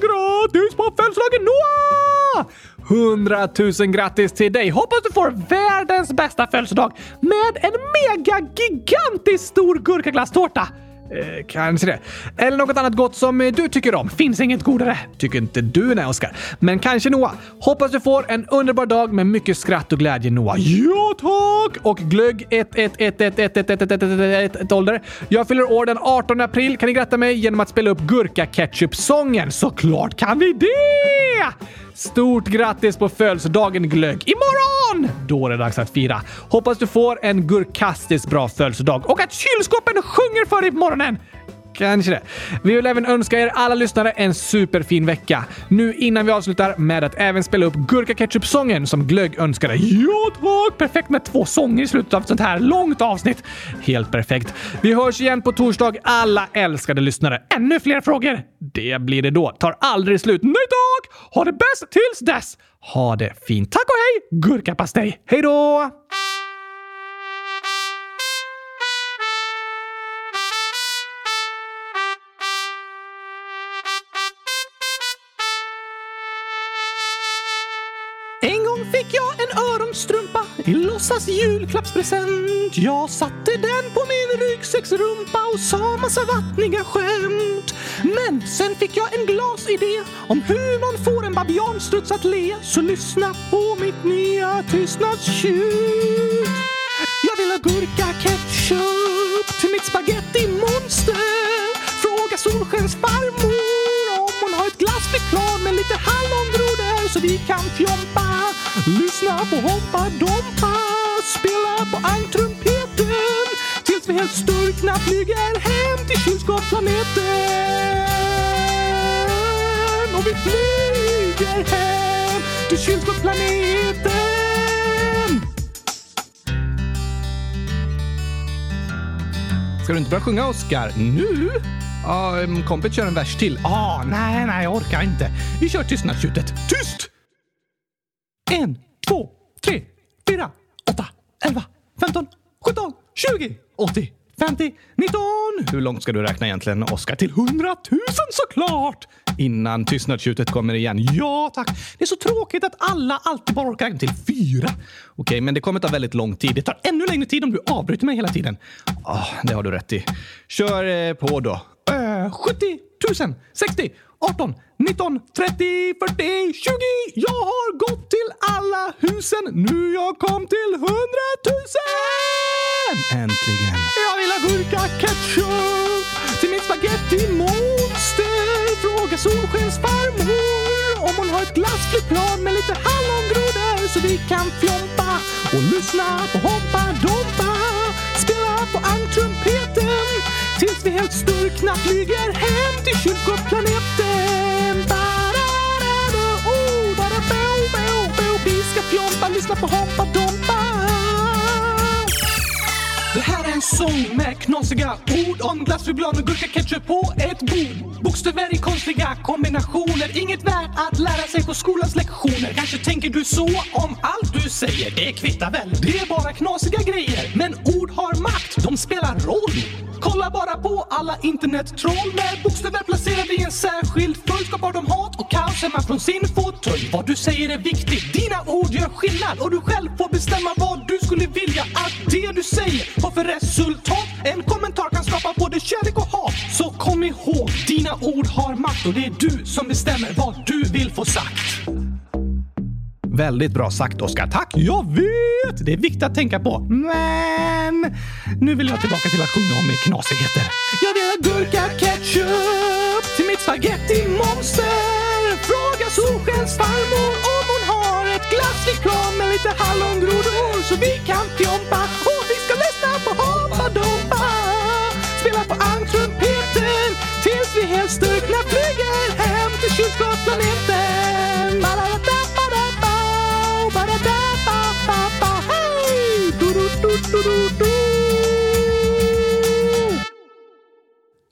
Grattis på födelsedagen Noah! 100 000 grattis till dig! Hoppas du får världens bästa födelsedag med en mega gigantisk stor gurkaglasstårta! Eh, kanske det. Eller något annat gott som du tycker om. Finns inget godare. Tycker inte du nej, Oskar. Men kanske Noah. Hoppas du får en underbar dag med mycket skratt och glädje Noah. Ja tack! Och glögg 1 ålder. Jag fyller år den 18 april. Kan ni gratta mig genom att spela upp Gurka Ketchup-sången? Såklart kan vi det! Stort grattis på födelsedagen Glögg! Imorgon! Då är det dags att fira. Hoppas du får en gurkastiskt bra födelsedag och att kylskåpen sjunger för dig på morgonen! Kanske det. Vi vill även önska er alla lyssnare en superfin vecka. Nu innan vi avslutar med att även spela upp Gurka Ketchup-sången som Glögg önskade. Ja tack! Perfekt med två sånger i slutet av ett sånt här långt avsnitt. Helt perfekt. Vi hörs igen på torsdag alla älskade lyssnare. Ännu fler frågor? Det blir det då. Tar aldrig slut. Nej tack! Ha det bäst tills dess! Ha det fint. Tack och hej! Gurkapastej. Hej då! Elsas julklappspresent. Jag satte den på min ryggsäcksrumpa och sa massa vattniga skämt. Men sen fick jag en glasidé om hur man får en babianstruts att le. Så lyssna på mitt nya tystnadstjut. Jag vill ha gurka ketchup till mitt spagettimonster. Fråga Solskens farmor om hon har ett glassflygplan med lite hallongrodor så vi kan fjompa. Lyssna på Hoppa Dompa, spela på almtrumpeten tills vi helt sturkna flyger hem till kylskåpsplaneten. Och vi flyger hem till kylskåpsplaneten. Ska du inte börja sjunga, Oscar? Nu? Ja, um, kompet kör en vers till. Ah, nej, nej, jag orkar inte. Vi kör tystnadstjutet. Tyst! En, två, tre, fyra, åtta, elva, femton, sjutton, tjugo, åttio, femtio, nitton. Hur långt ska du räkna egentligen, Oscar? Till hundratusen såklart! Innan tystnadstjutet kommer igen. Ja, tack. Det är så tråkigt att alla alltid bara orkar räkna till fyra. Okej, men det kommer ta väldigt lång tid. Det tar ännu längre tid om du avbryter mig hela tiden. Oh, det har du rätt i. Kör eh, på då. Uh, 70 000, 60, 18, 19, 30, 40, 20. Jag har gått till alla husen. Nu jag kom till 100 000! Äntligen. Jag vill ha gurka ketchup till mitt spagettimonster. Fråga Solskens farmor om hon har ett glassflygplan med lite hallongrodor så vi kan fjompa och lyssna på Hoppa Dompa. Spela på ankrumpeten tills vi helt sturkna flyger hem till kylskåpsplaneten. Ska fjompa, lyssna på Hoppa Dompa. Det här är en sång med knasiga ord om glassflygplan och gurka, ketchup på ett bord. Bokstäver i konstiga kombinationer, inget värt att lära sig på skolans lektioner. Kanske tänker du så om allt du säger, det kvittar väl, det är bara knasiga grejer. Men ord har makt, de spelar roll. Kolla bara på alla internettroll med bokstäver placerade i en särskild följd skapar de hat och kaos hemma från sin fåtölj. Vad du säger är viktigt, dina ord gör skillnad och du själv får bestämma vad du skulle vilja att det du säger har för resultat. En kommentar kan skapa både kärlek och hat. Så kom ihåg, dina ord har makt och det är du som bestämmer vad du vill få sagt. Väldigt bra sagt, Oskar. Tack! Jag vet! Det är viktigt att tänka på. Men nu vill jag tillbaka till att sjunga om knasigheter. Jag vill ha gurka ketchup till mitt spagettimonster. Fråga Solskens farmor om hon har ett glasslikör med lite hallongrodor så vi kan fjompa och vi ska lyssna på Hoppa Dompa. Spela på ankrumpeten tills vi helt styrkna flyger hem till kylskåpsplaneten.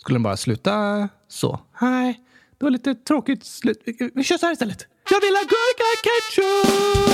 Skulle den bara sluta så? Nej, det var lite tråkigt slut. Vi kör så här istället. Jag vill ha gurka ketchup!